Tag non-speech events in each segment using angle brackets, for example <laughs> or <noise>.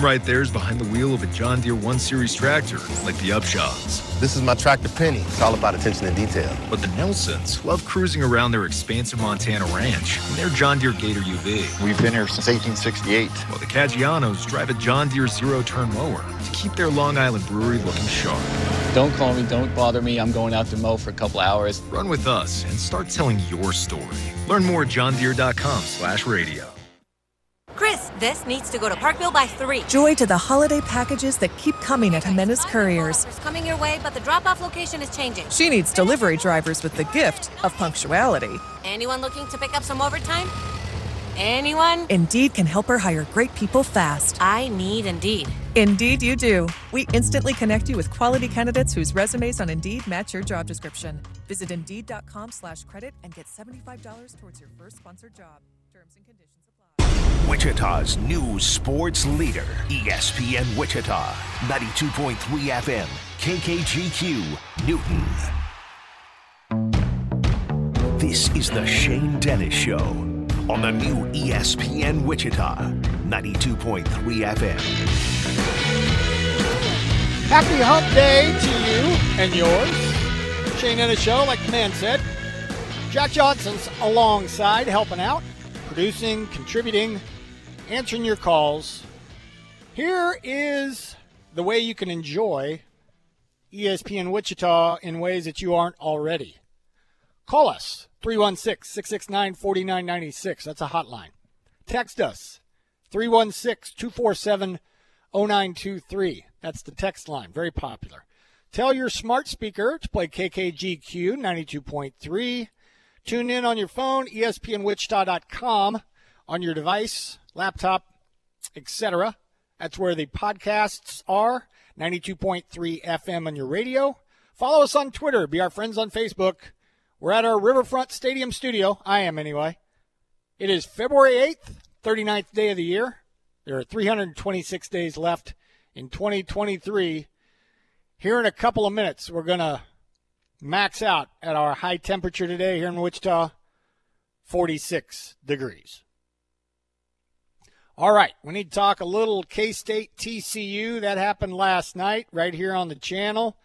Them right there's behind the wheel of a John Deere 1 Series tractor, like the Upshaws. This is my tractor Penny. It's all about attention to detail. But the Nelsons love cruising around their expansive Montana ranch in their John Deere Gator UV. We've been here since 1868. While the Caggianos drive a John Deere zero-turn mower to keep their Long Island brewery looking sharp. Don't call me, don't bother me. I'm going out to mow for a couple hours. Run with us and start telling your story. Learn more at johndeere.com slash radio. This needs to go to Parkville by 3. Joy to the holiday packages that keep coming at Jimenez Couriers. Coming your way, but the drop-off location is changing. She needs delivery drivers with the gift of punctuality. Anyone looking to pick up some overtime? Anyone? Indeed can help her hire great people fast. I need Indeed. Indeed, you do. We instantly connect you with quality candidates whose resumes on Indeed match your job description. Visit Indeed.com slash credit and get $75 towards your first sponsored job. Terms and conditions. Wichita's new sports leader, ESPN Wichita, 92.3 FM, KKGQ, Newton. This is the Shane Dennis Show on the new ESPN Wichita, 92.3 FM. Happy hump day to you and yours. Shane Dennis Show, like the man said. Jack Johnson's alongside, helping out, producing, contributing, answering your calls. Here is the way you can enjoy ESPN Wichita in ways that you aren't already. Call us 316 669 4996. That's a hotline. Text us 316 247 0923. That's the text line. Very popular. Tell your smart speaker to play KKGQ 92.3. Tune in on your phone, espnwichita.com, on your device, laptop, etc. That's where the podcasts are. 92.3 FM on your radio. Follow us on Twitter. Be our friends on Facebook. We're at our Riverfront Stadium studio. I am anyway. It is February 8th, 39th day of the year. There are 326 days left in 2023. Here in a couple of minutes, we're going to max out at our high temperature today here in Wichita 46 degrees. All right, we need to talk a little K State TCU. That happened last night right here on the channel.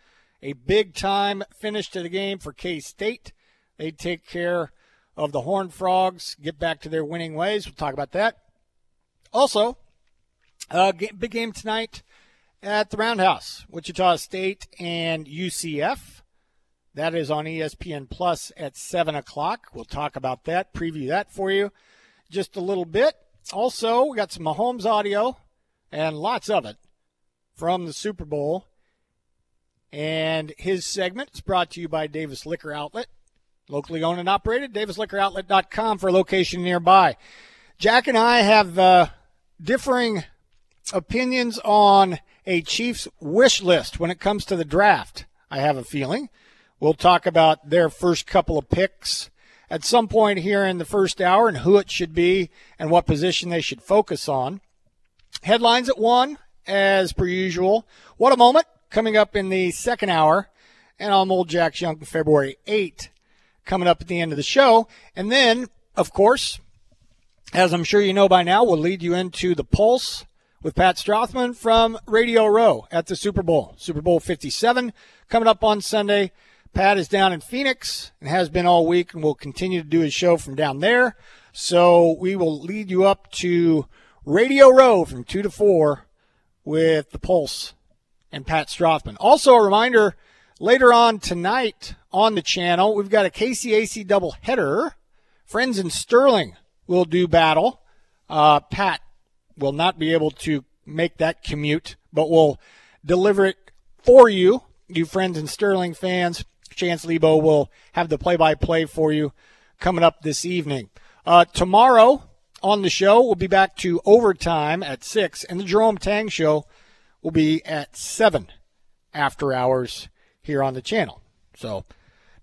A big time finish to the game for K State. They take care of the Horned Frogs, get back to their winning ways. We'll talk about that. Also, uh, big game tonight at the Roundhouse, Wichita State and UCF. That is on ESPN Plus at 7 o'clock. We'll talk about that, preview that for you just a little bit. Also, we got some Mahomes audio and lots of it from the Super Bowl. And his segment is brought to you by Davis Liquor Outlet, locally owned and operated. DavisLiquorOutlet.com for a location nearby. Jack and I have uh, differing opinions on a Chiefs wish list when it comes to the draft. I have a feeling. We'll talk about their first couple of picks at some point here in the first hour and who it should be and what position they should focus on. Headlines at one, as per usual. What a moment coming up in the second hour. And I'm old Jack Young, February 8 coming up at the end of the show. And then, of course, as I'm sure you know by now, we'll lead you into the Pulse with Pat Strothman from Radio Row at the Super Bowl. Super Bowl 57 coming up on Sunday. Pat is down in Phoenix and has been all week and will continue to do his show from down there. So we will lead you up to Radio Row from 2 to 4 with the Pulse and Pat Strothman. Also, a reminder later on tonight on the channel, we've got a KCAC doubleheader. Friends in Sterling will do battle. Uh, Pat will not be able to make that commute, but will deliver it for you, you friends in Sterling fans. Chance Lebo will have the play by play for you coming up this evening. Uh, tomorrow on the show, we'll be back to overtime at 6, and the Jerome Tang show will be at 7 after hours here on the channel. So,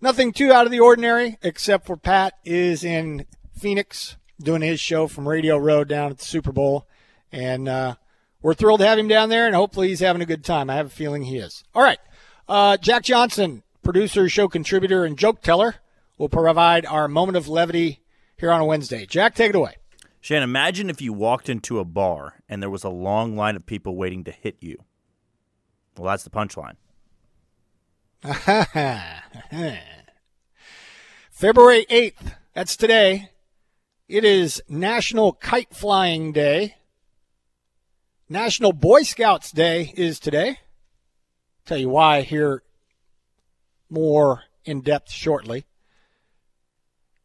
nothing too out of the ordinary, except for Pat is in Phoenix doing his show from Radio Row down at the Super Bowl. And uh, we're thrilled to have him down there, and hopefully he's having a good time. I have a feeling he is. All right. Uh, Jack Johnson, producer, show contributor, and joke teller, will provide our moment of levity here on a Wednesday. Jack, take it away. Shane, imagine if you walked into a bar and there was a long line of people waiting to hit you. Well, that's the punchline. <laughs> February 8th, that's today. It is National Kite Flying Day. National Boy Scouts Day is today. Tell you why here more in depth shortly.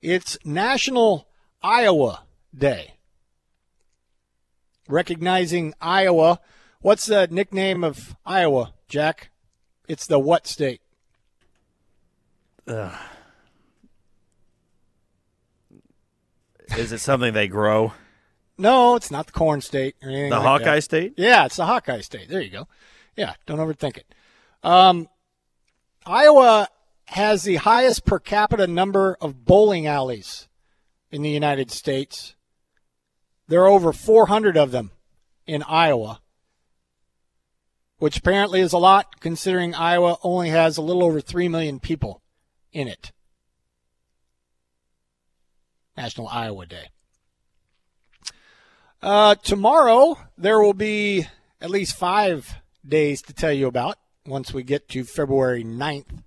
It's National Iowa Day. Recognizing Iowa. What's the nickname of Iowa, Jack? It's the what state? Ugh. Is it something they grow? No, it's not the corn state or anything. The like Hawkeye that. State? Yeah, it's the Hawkeye state. There you go. Yeah, don't overthink it. Um, Iowa has the highest per capita number of bowling alleys in the United States. There are over 400 of them in Iowa, which apparently is a lot considering Iowa only has a little over 3 million people in it. National Iowa Day. Uh, tomorrow, there will be at least five days to tell you about once we get to February 9th.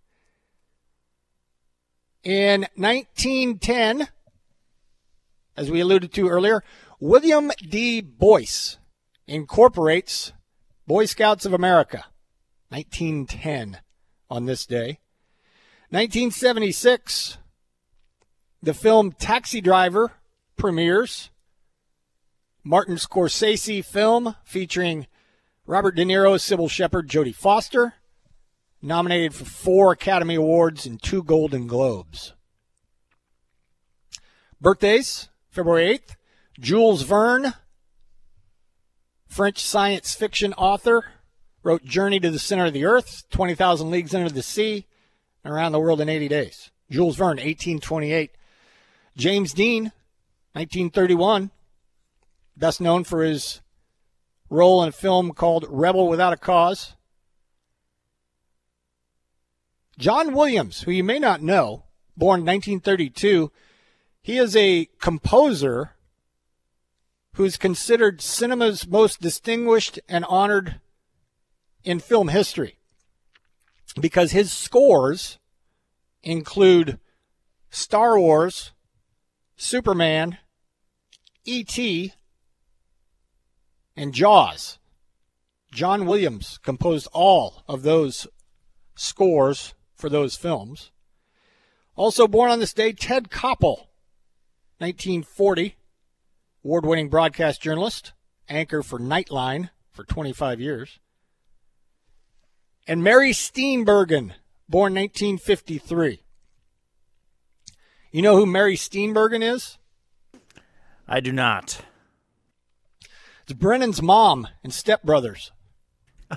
In 1910, as we alluded to earlier, William D. Boyce incorporates Boy Scouts of America. 1910 on this day. 1976, the film Taxi Driver premieres. Martin Scorsese film featuring Robert De Niro, Cybill Shepherd, Jodie Foster. Nominated for four Academy Awards and two Golden Globes. Birthdays, February 8th. Jules Verne, French science fiction author, wrote Journey to the Center of the Earth, 20,000 Leagues Under the Sea, and Around the World in 80 Days. Jules Verne, 1828. James Dean, 1931, best known for his role in a film called Rebel Without a Cause. John Williams, who you may not know, born 1932, he is a composer who's considered cinema's most distinguished and honored in film history because his scores include Star Wars, Superman, E.T., and Jaws. John Williams composed all of those scores for those films. Also born on this day, Ted Koppel, 1940, award winning broadcast journalist, anchor for Nightline for 25 years. And Mary Steenburgen, born 1953. You know who Mary Steenburgen is? I do not. It's Brennan's mom and stepbrothers.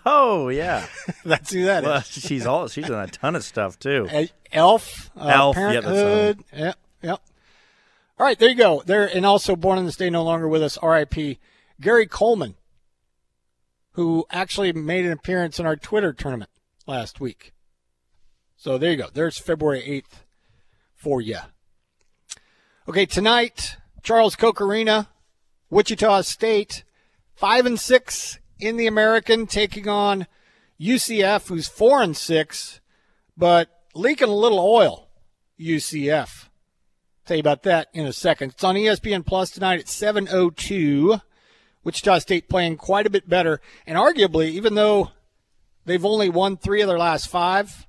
Oh yeah, <laughs> That's who that is. well, she's all she's done a ton of stuff too. <laughs> Elf, uh, Elf, Parenthood. Yep, yep. All right, there you go. There and also born on this day, no longer with us. R.I.P. Gary Coleman, who actually made an appearance in our Twitter tournament last week. So there you go. There's February eighth for you. Okay, tonight Charles Koch Arena, Wichita State, five and six in the American, taking on UCF, who's four and six, but leaking a little oil. UCF. Tell you about that in a second. It's on ESPN Plus tonight at 7:02. Wichita State playing quite a bit better, and arguably, even though they've only won three of their last five,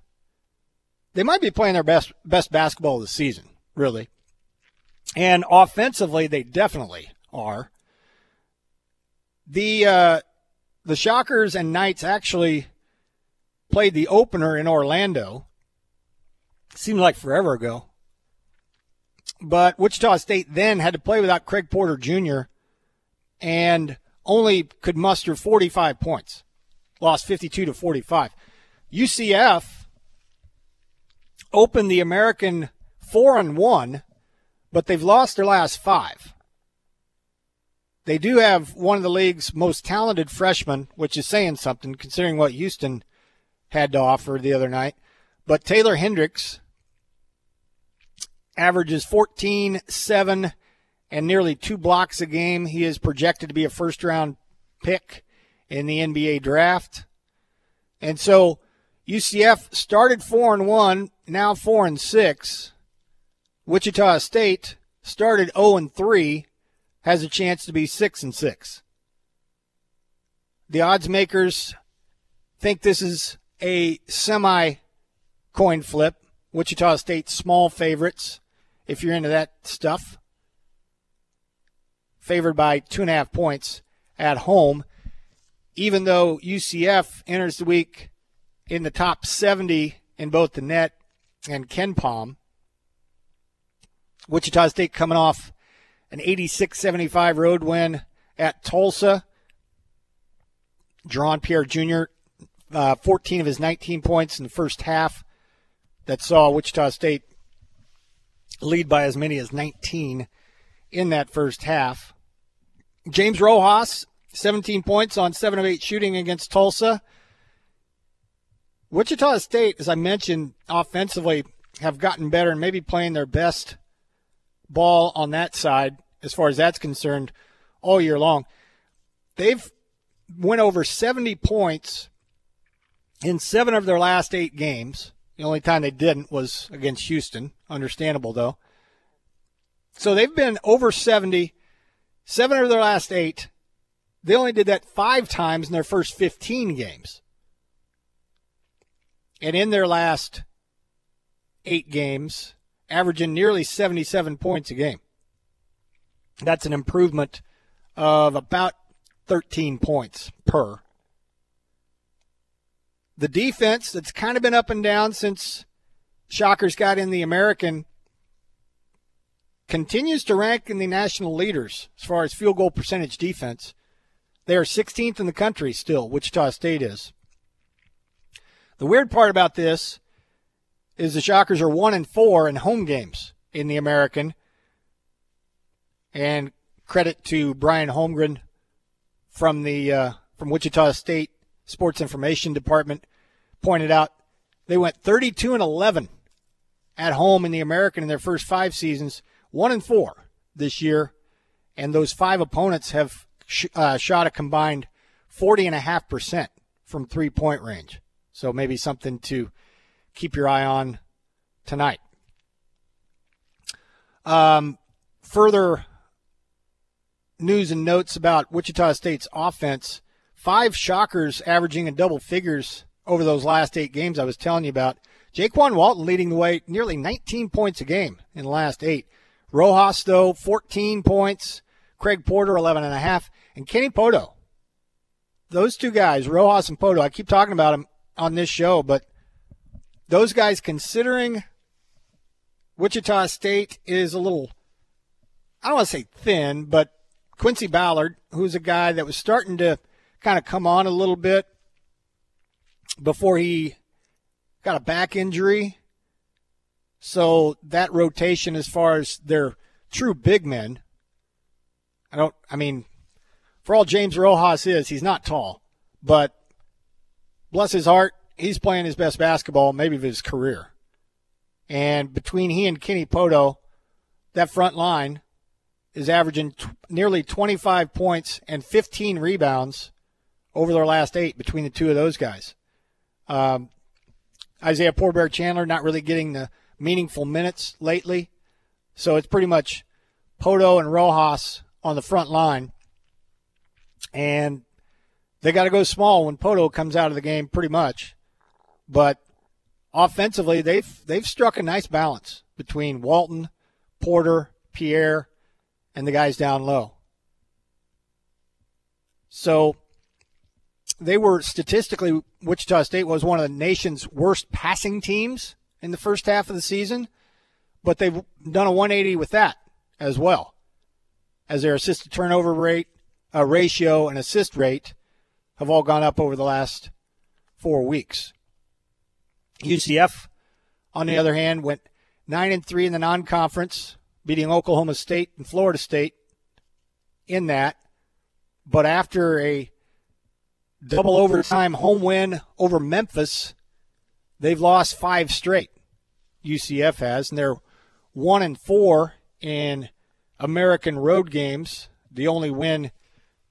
they might be playing their best best basketball of the season, really. And offensively, they definitely are. The uh, the Shockers and Knights actually played the opener in Orlando. Seemed like forever ago. But Wichita State then had to play without Craig Porter Jr. and only could muster 45 points. Lost 52 to 45. UCF opened the American 4 and 1, but they've lost their last 5. They do have one of the league's most talented freshmen, which is saying something considering what Houston had to offer the other night. But Taylor Hendricks averages 14, 7, and nearly two blocks a game. He is projected to be a first round pick in the NBA draft. And so UCF started 4 and 1, now 4 and 6. Wichita State started 0 and 3, has a chance to be 6 and 6. The odds makers think this is a semi coin flip. Wichita State small favorites, if you're into that stuff. Favored by two and a half points at home, even though UCF enters the week in the top 70 in both the net and KenPom. Wichita State coming off an 86 75 road win at Tulsa. Jaron Pierre Jr., uh, 14 of his 19 points in the first half that saw Wichita State lead by as many as 19 in that first half. James Rojas, 17 points on 7 of 8 shooting against Tulsa. Wichita State, as I mentioned, offensively have gotten better and maybe playing their best ball on that side as far as that's concerned all year long. They've went over 70 points in seven of their last eight games. The only time they didn't was against Houston. Understandable, though. So they've been over 70, seven of their last eight. They only did that five times in their first 15 games. And in their last eight games, averaging nearly 77 points a game. That's an improvement of about 13 points per. The defense that's kind of been up and down since Shockers got in the American continues to rank in the national leaders as far as field goal percentage defense. They are 16th in the country still, Wichita State is. The weird part about this is the Shockers are 1 and 4 in home games in the American. And credit to Brian Holmgren from the uh, from Wichita State Sports Information Department pointed out they went 32 and 11 at home in the American in their first 5 seasons, 1 and 4 this year, and those five opponents have sh- uh, shot a combined 40 and a half percent from three-point range. So maybe something to keep your eye on tonight. Um, further news and notes about Wichita State's offense. Five shockers averaging in double figures over those last eight games I was telling you about. Jaykwon Walton leading the way, nearly 19 points a game in the last eight. Rojas, though, 14 points. Craig Porter, 11 and a half. And Kenny Pohto. Those two guys, Rojas and Pohto, I keep talking about them on this show, but those guys, considering Wichita State is a little, I don't want to say thin, but Quincy Ballard, who's a guy that was starting to kind of come on a little bit before he got a back injury. So that rotation, as far as their true big men, I don't, I mean, for all James Rojas is, he's not tall, but bless his heart, he's playing his best basketball maybe of his career. And between he and Kenny Pohto, that front line is averaging t- nearly 25 points and 15 rebounds over their last eight between the two of those guys. Um, Isaiah Poor Bear-Chandler not really getting the meaningful minutes lately. So it's pretty much Pohto and Rojas on the front line. And they got to go small when Pohto comes out of the game pretty much. But offensively, they've they've struck a nice balance between Walton, Porter, Pierre, and the guys down low. So they were statistically Wichita State was one of the nation's worst passing teams in the first half of the season, but they've done a 180 with that as well, as their assist to turnover rate, uh, ratio, and assist rate have all gone up over the last four weeks. UCF, on the other hand, went nine and three in the non-conference, beating Oklahoma State and Florida State in that. But after a double overtime home win over Memphis, they've lost five straight. UCF has, and they're one and four in American road games, the only win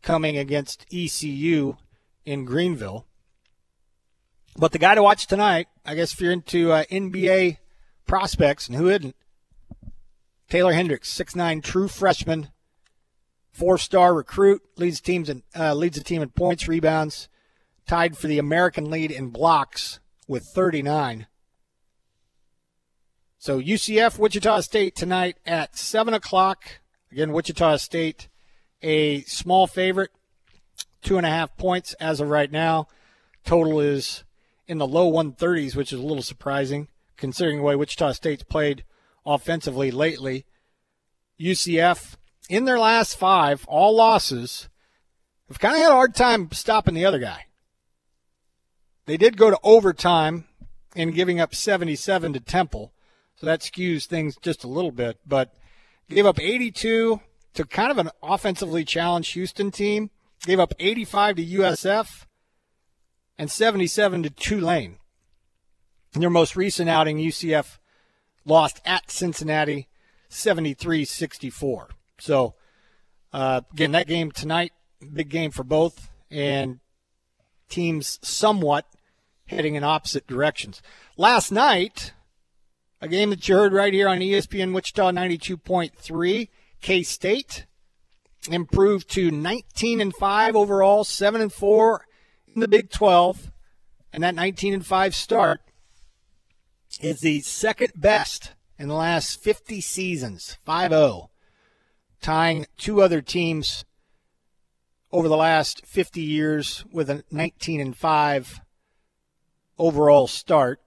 coming against ECU in Greenville. But the guy to watch tonight, I guess if you're into uh, NBA prospects, and who isn't, Taylor Hendricks, six nine true freshman, four-star recruit, leads teams in, uh, leads the team in points, rebounds, tied for the American lead in blocks with 39. So UCF, Wichita State tonight at 7 o'clock. Again, Wichita State, a small favorite, two and a half points as of right now. Total is in the low 130s, which is a little surprising considering the way Wichita State's played offensively lately. UCF, in their last five, all losses, have kind of had a hard time stopping the other guy. They did go to overtime in giving up 77 to Temple. So that skews things just a little bit, but gave up 82 to kind of an offensively challenged Houston team. Gave up 85 to USF and 77 to Tulane. In their most recent outing, UCF lost at Cincinnati 73 64. So, uh, again, that game tonight, big game for both, and teams somewhat heading in opposite directions. Last night, a game that you heard right here on ESPN Wichita 92.3. K State improved to 19 and 5 overall, 7 and 4 in the Big 12. And that 19 and 5 start is the second best in the last 50 seasons, 5 0, tying two other teams over the last 50 years with a 19 and 5 overall start.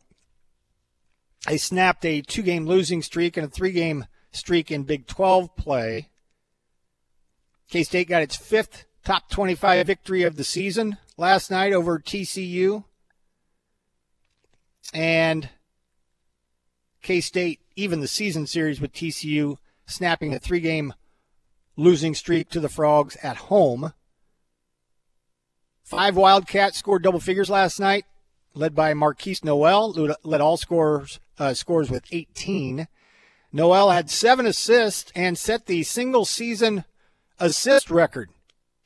They snapped a two game losing streak and a three game streak in Big 12 play. K State got its fifth top 25 victory of the season last night over TCU. And K State, even the season series with TCU, snapping a three game losing streak to the Frogs at home. Five Wildcats scored double figures last night led by Markquis Nowell, led all scores uh, scores with 18. Nowell had seven assists and set the single season assist record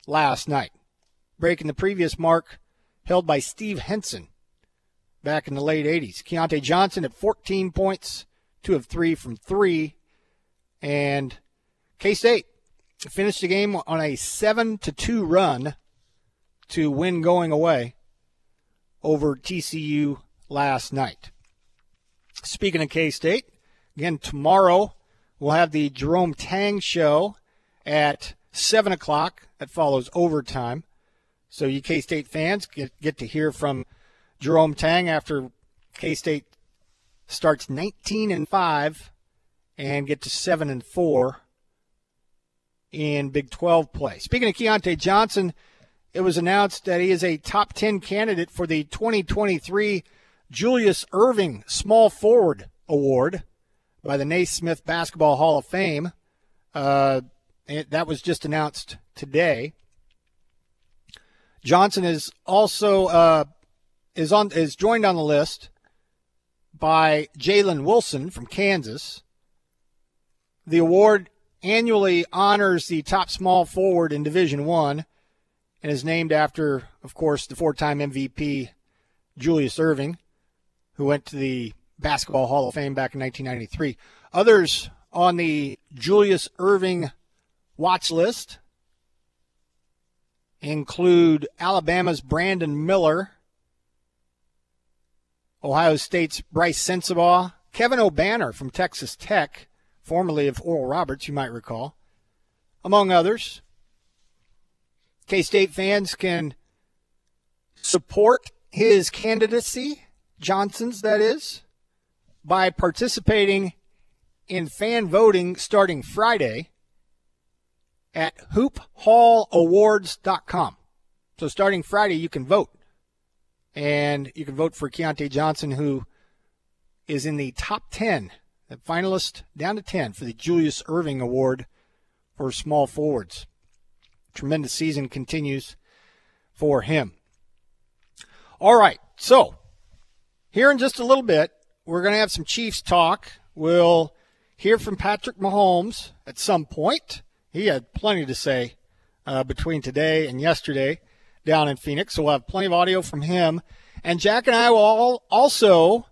last night, breaking the previous mark held by Steve Henson back in the late 80s. Keyontae Johnson at 14 points, two of three from three, and K State finished the game on a seven to two run to win going away over TCU last night. Speaking of K State, again, tomorrow we'll have the Jerome Tang show at 7 o'clock. That follows overtime. So, you K State fans get, get to hear from Jerome Tang after K State starts 19 and 5 and get to 7 and 4 in Big 12 play. Speaking of Keyontae Johnson, it was announced that he is a top 10 candidate for the 2023 Julius Erving Small Forward Award by the Naismith Basketball Hall of Fame. Uh, that was just announced today. Johnson is also uh, is on is joined on the list by Jalen Wilson from Kansas. The award annually honors the top small forward in Division One and is named after, of course, the four time MVP Julius Erving, who went to the Basketball Hall of Fame back in 1993. Others on the Julius Erving watch list include Alabama's Brandon Miller, Ohio State's Brice Sensabaugh, Kevin Obanor from Texas Tech, formerly of Oral Roberts, you might recall, among others. K State fans can support his candidacy, Johnson's, that is, by participating in fan voting starting Friday at hoophallawards.com. So starting Friday, you can vote. And you can vote for Keyontae Johnson, who is in the top 10, the finalist down to 10 for the Julius Erving Award for small forwards tremendous season continues for him. All right, so here in just a little bit, we're going to have some Chiefs talk. We'll hear from Patrick Mahomes at some point. He had plenty to say uh, between today and yesterday down in Phoenix, so we'll have plenty of audio from him. And Jack and I will also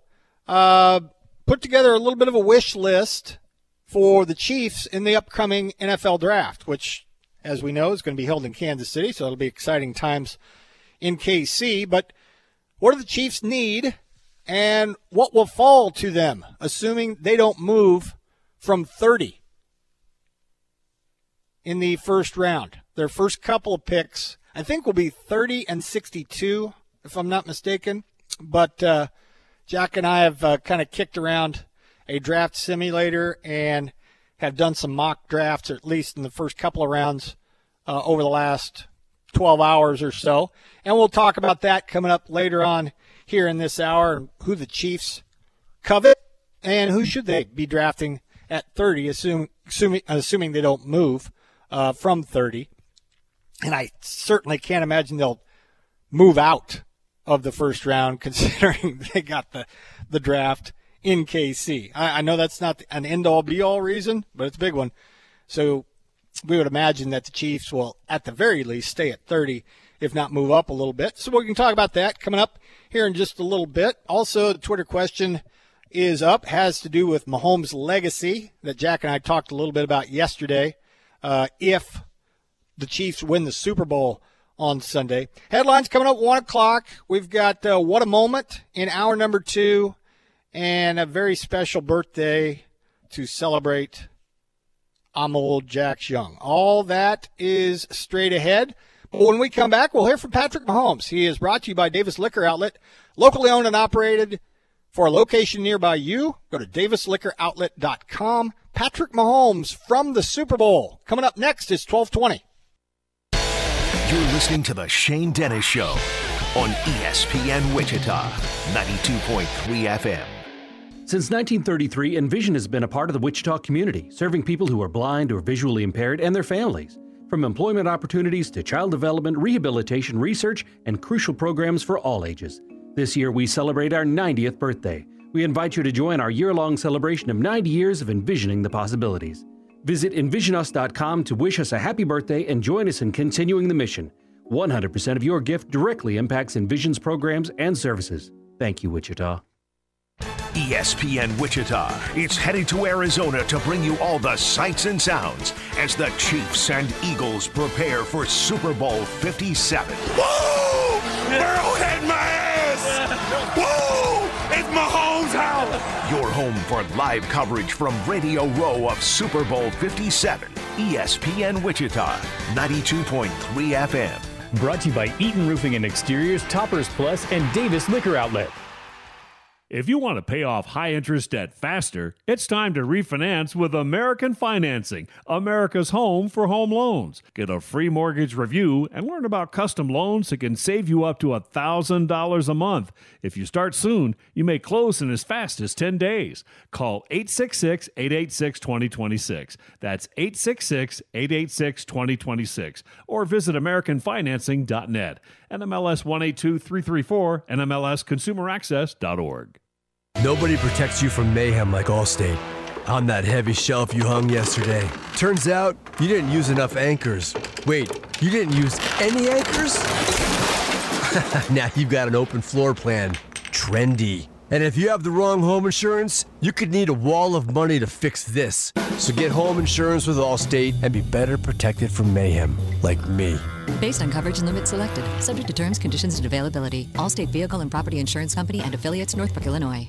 uh, put together a little bit of a wish list for the Chiefs in the upcoming NFL draft, which, as we know, is going to be held in Kansas City, so it'll be exciting times in KC. But what do the Chiefs need, and what will fall to them, assuming they don't move from 30 in the first round? Their first couple of picks, I think, will be 30 and 62, if I'm not mistaken. But uh, Jack and I have uh, kind of kicked around a draft simulator and have done some mock drafts, or at least in the first couple of rounds uh, over the last 12 hours or so. And we'll talk about that coming up later on here in this hour who the Chiefs covet and who should they be drafting at 30, assuming, assuming, assuming they don't move uh, from 30. And I certainly can't imagine they'll move out of the first round <laughs> considering they got the, the draft in KC. I, I know that's not an end all be all reason, but it's a big one. So we would imagine that the Chiefs will, at the very least, stay at 30, if not move up a little bit. So we can talk about that coming up here in just a little bit. Also, the Twitter question is up, has to do with Mahomes' legacy that Jack and I talked a little bit about yesterday. Uh, if the Chiefs win the Super Bowl on Sunday. Headlines coming up 1 o'clock. We've got uh, What a Moment in hour number two and a very special birthday to celebrate I'm old Jack's young. All that is straight ahead. But when we come back, we'll hear from Patrick Mahomes. He is brought to you by Davis Liquor Outlet, locally owned and operated. For a location nearby you, go to davisliquoroutlet.com. Patrick Mahomes from the Super Bowl. Coming up next is 1220. You're listening to The Shane Dennis Show on ESPN Wichita, 92.3 FM. Since 1933, Envision has been a part of the Wichita community, serving people who are blind or visually impaired and their families. From employment opportunities to child development, rehabilitation, research, and crucial programs for all ages. This year, we celebrate our 90th birthday. We invite you to join our year long celebration of 90 years of envisioning the possibilities. Visit envisionus.com to wish us a happy birthday and join us in continuing the mission. 100% of your gift directly impacts Envision's programs and services. Thank you, Wichita. ESPN Wichita is headed to Arizona to bring you all the sights and sounds as the Chiefs and Eagles prepare for Super Bowl 57. Whoa! Burrow had my ass! <laughs> Whoa! It's Mahomes' house! Home for live coverage from Radio Row of Super Bowl 57. ESPN Wichita, 92.3 FM. Brought to you by Eaton Roofing and Exteriors, Toppers Plus, and Davis Liquor Outlet. If you want to pay off high interest debt faster, it's time to refinance with American Financing, America's home for home loans. Get a free mortgage review and learn about custom loans that can save you up to $1,000 a month. If you start soon, you may close in as fast as 10 days. Call 866 886 2026. That's 866 886 2026. Or visit AmericanFinancing.net. NMLS 182334, NMLSConsumerAccess.org. Nobody protects you from mayhem like Allstate. On that heavy shelf you hung yesterday. Turns out you didn't use enough anchors. Wait, you didn't use any anchors? <laughs> now you've got an open floor plan. Trendy. And if you have the wrong home insurance, you could need a wall of money to fix this. So get home insurance with Allstate and be better protected from mayhem, like me. Based on coverage and limits selected, subject to terms, conditions, and availability. Allstate Vehicle and Property Insurance Company and affiliates, Northbrook, Illinois.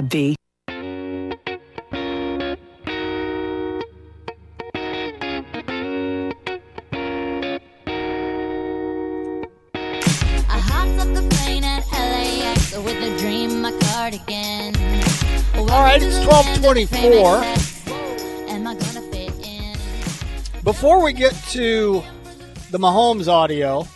AbbVie. I hopped up the plane at LAX with a dream, my cardigan. All right, it's 1224. Am I gonna fit in? Before we get to the Mahomes audio,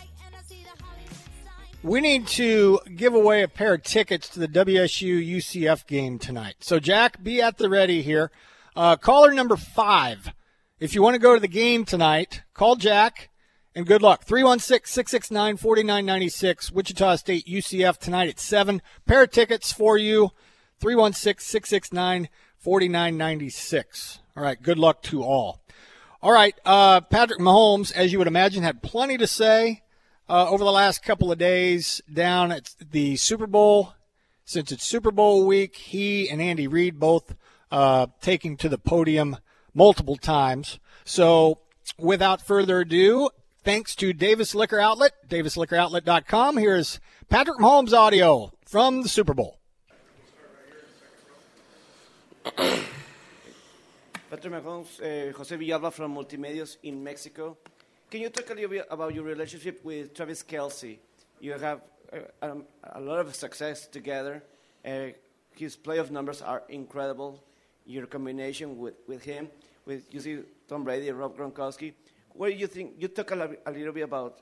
we need to give away a pair of tickets to the WSU UCF game tonight. So, Jack, be at the ready here. Uh, caller number five. If you want to go to the game tonight, call Jack and good luck. 316 669 4996, Wichita State UCF tonight at 7. Pair of tickets for you. 316 669 4996. All right, good luck to all. All right, uh, Patrick Mahomes, as you would imagine, had plenty to say uh, over the last couple of days down at the Super Bowl. Since it's Super Bowl week, he and Andy Reid both uh, taking to the podium multiple times. So, without further ado, thanks to Davis Liquor Outlet, davisliquoroutlet.com. Here's Patrick Mahomes audio from the Super Bowl. Patrick Mahomes, uh, Jose Villalba from Multimedios in Mexico. Can you talk a little bit about your relationship with Travis Kelce? You have uh, um, a lot of success together. Uh, his playoff numbers are incredible. Your combination with, with him, with you see Tom Brady and Rob Gronkowski. What do you think? You talk a, a little bit about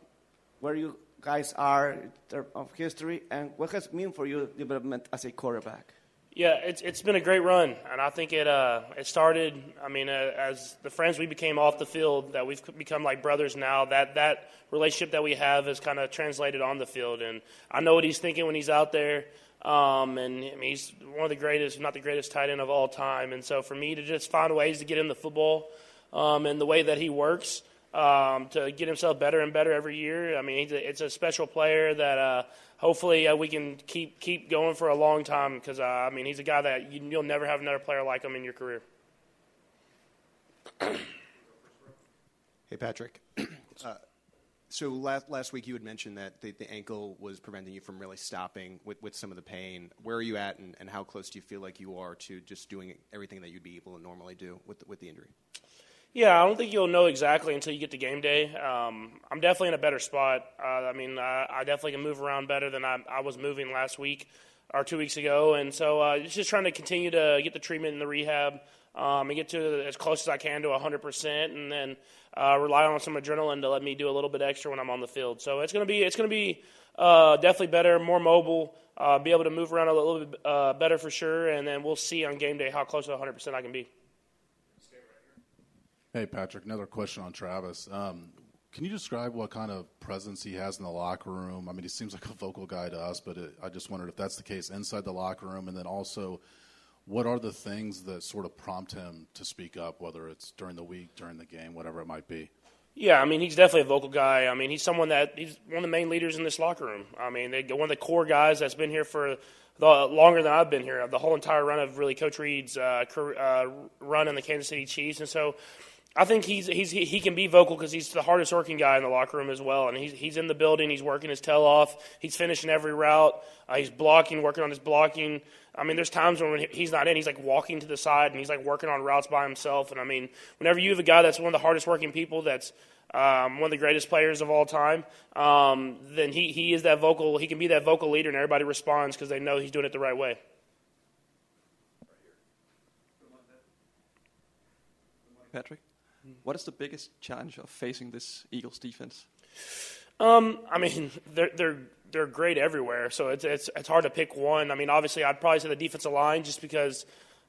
where you guys are in terms of history and what has it mean for your development as a quarterback. Yeah, it's it's been a great run, and I think it uh, it started. I mean, uh, as the friends we became off the field, that we've become like brothers now. That that relationship that we have is kind of translated on the field, and I know what he's thinking when he's out there. Um, and I mean, he's one of the greatest, if not the greatest tight end of all time. And so for me to just find ways to get in the football um, and the way that he works um, to get himself better and better every year. I mean, a, it's a special player that uh, hopefully uh, we can keep keep going for a long time because uh, I mean, he's a guy that you, you'll never have another player like him in your career. <clears throat> Hey, Patrick. <clears throat> Uh, so last, last week you had mentioned that the, the ankle was preventing you from really stopping with, with some of the pain. Where are you at, and, and how close do you feel like you are to just doing everything that you'd be able to normally do with the, with the injury? Yeah, I don't think you'll know exactly until you get to game day. Um, I'm definitely in a better spot. Uh, I mean, I, I definitely can move around better than I, I was moving last week or two weeks ago, and so uh, it's just trying to continue to get the treatment and the rehab um, and get to as close as I can to 100%, and then uh, rely on some adrenaline to let me do a little bit extra when I'm on the field. So it's going to be it's to be uh, definitely better, more mobile, uh, be able to move around a little bit uh, better for sure, and then we'll see on game day how close to 100% I can be. Hey, Patrick, another question on Travis. Um, can you describe what kind of presence he has in the locker room? I mean, he seems like a vocal guy to us, but it, I just wondered if that's the case inside the locker room, and then also, what are the things that sort of prompt him to speak up, whether it's during the week, during the game, whatever it might be? Yeah, I mean he's definitely a vocal guy. I mean he's someone that he's one of the main leaders in this locker room. I mean they, one of the core guys that's been here for the longer than I've been here, the whole entire run of really Coach Reid's uh, career, uh, run in the Kansas City Chiefs, and so I think he's he's he can be vocal because he's the hardest working guy in the locker room as well, and he's he's in the building, he's working his tail off, he's finishing every route, uh, he's blocking, working on his blocking. I mean, there's times when he's not in, he's like walking to the side and he's like working on routes by himself. And I mean, whenever you have a guy that's one of the hardest working people, that's um, one of the greatest players of all time, um, then he he is that vocal. He can be that vocal leader, and everybody responds because they know he's doing it the right way. Patrick, what is the biggest challenge of facing this Eagles defense? Um, I mean, they're they're they're great everywhere, so it's it's it's hard to pick one. I mean, obviously, I'd probably say the defensive line just because.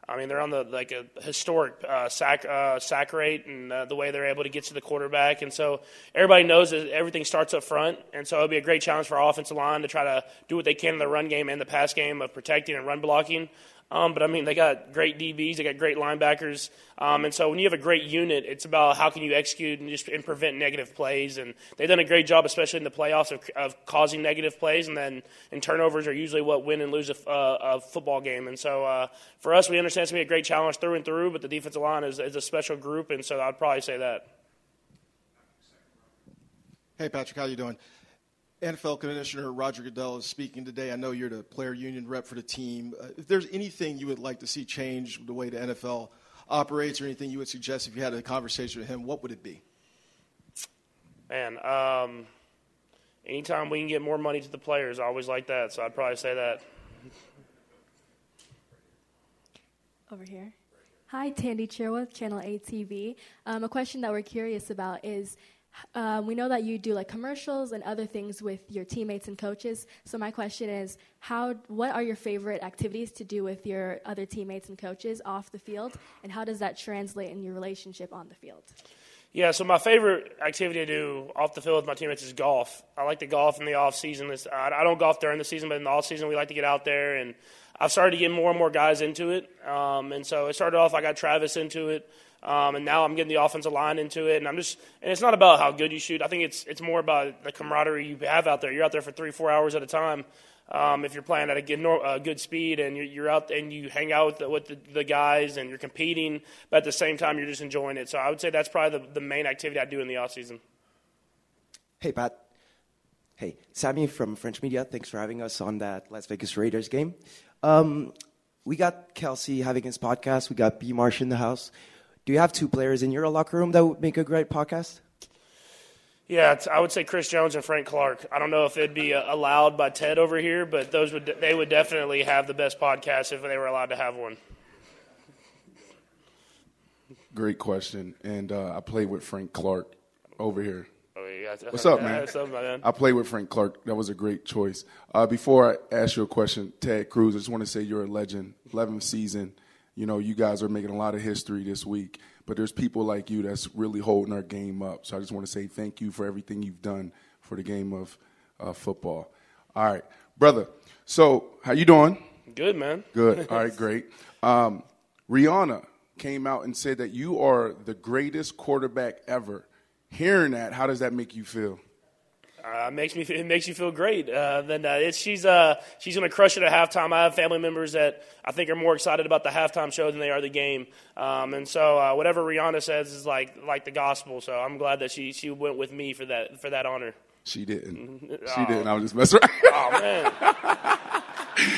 I mean, they're on the like a historic uh, sack uh, sack rate and uh, the way they're able to get to the quarterback, and so everybody knows that everything starts up front, and so it'll be a great challenge for our offensive line to try to do what they can in the run game and the pass game of protecting and run blocking. Um, but I mean, they got great DBs, they got great linebackers, um, and so when you have a great unit, it's about how can you execute and just and prevent negative plays. And they've done a great job, especially in the playoffs, of, of causing negative plays. And then and turnovers are usually what win and lose a, uh, a football game. And so uh, for us, we understand it's gonna be a great challenge through and through. But the defensive line is, is a special group, and so I'd probably say that. Hey, Patrick, how you doing? NFL Commissioner Roger Goodell is speaking today. I know you're the player union rep for the team. Uh, if there's anything you would like to see change the way the NFL operates, or anything you would suggest if you had a conversation with him, what would it be? Man, um, anytime we can get more money to the players, I always like that. So I'd probably say that. Over here. Hi, Tandy Cherwith, Channel 8 TV. Um, a question that we're curious about is um, we know that you do like commercials and other things with your teammates and coaches. So my question is, how? What are your favorite activities to do with your other teammates and coaches off the field, and how does that translate in your relationship on the field? Yeah, so my favorite activity to do off the field with my teammates is golf. I like to golf in the off season. I don't golf during the season, but in the off season, we like to get out there, and I've started to get more and more guys into it. Um, and so it started off. I got Travis into it. Um, and now I'm getting the offensive line into it, and I'm just and it's not about how good you shoot. I think it's it's more about the camaraderie you have out there. You're out there for three four hours at a time. Um, if you're playing at a good, good speed and you're, you're, out and you hang out with, the, with the, the, guys and you're competing, but at the same time you're just enjoying it. So I would say that's probably the, the main activity I do in the off season. Hey Pat. Hey, Sammy from French Media. Thanks for having us on that Las Vegas Raiders game. Um, we got Kelce having his podcast. We got B Marsh in the house. Do you have two players in your locker room that would make a great podcast? Yeah, I would say Chris Jones and Frank Clark. I don't know if it'd be uh, allowed by Ted over here, but those would they would definitely have the best podcast if they were allowed to have one. Great question, and uh, I played with Frank Clark over here. Oh, yeah. What's up, <laughs> man? What's up, man? I played with Frank Clark. That was a great choice. Uh, before I ask you a question, Ted Crews, I just want to say you're a legend. 11th season you know, you guys are making a lot of history this week, but there's people like you that's really holding our game up. So I just want to say thank you for everything you've done for the game of uh, football. All right, brother. So how you doing? Good, man. Good. All right, <laughs> great. Um, Rihanna came out and said that you are the greatest quarterback ever. Hearing that, how does that make you feel? Uh, makes me <laughs> it makes you feel great. Uh, then uh, she's uh, she's going to crush it at halftime. I have family members that I think are more excited about the halftime show than they are the game. Um, and so uh, whatever Rihanna says is like like the gospel. So I'm glad that she she went with me for that for that honor. She didn't. Mm-hmm. She oh. didn't. I was just messing around. oh man,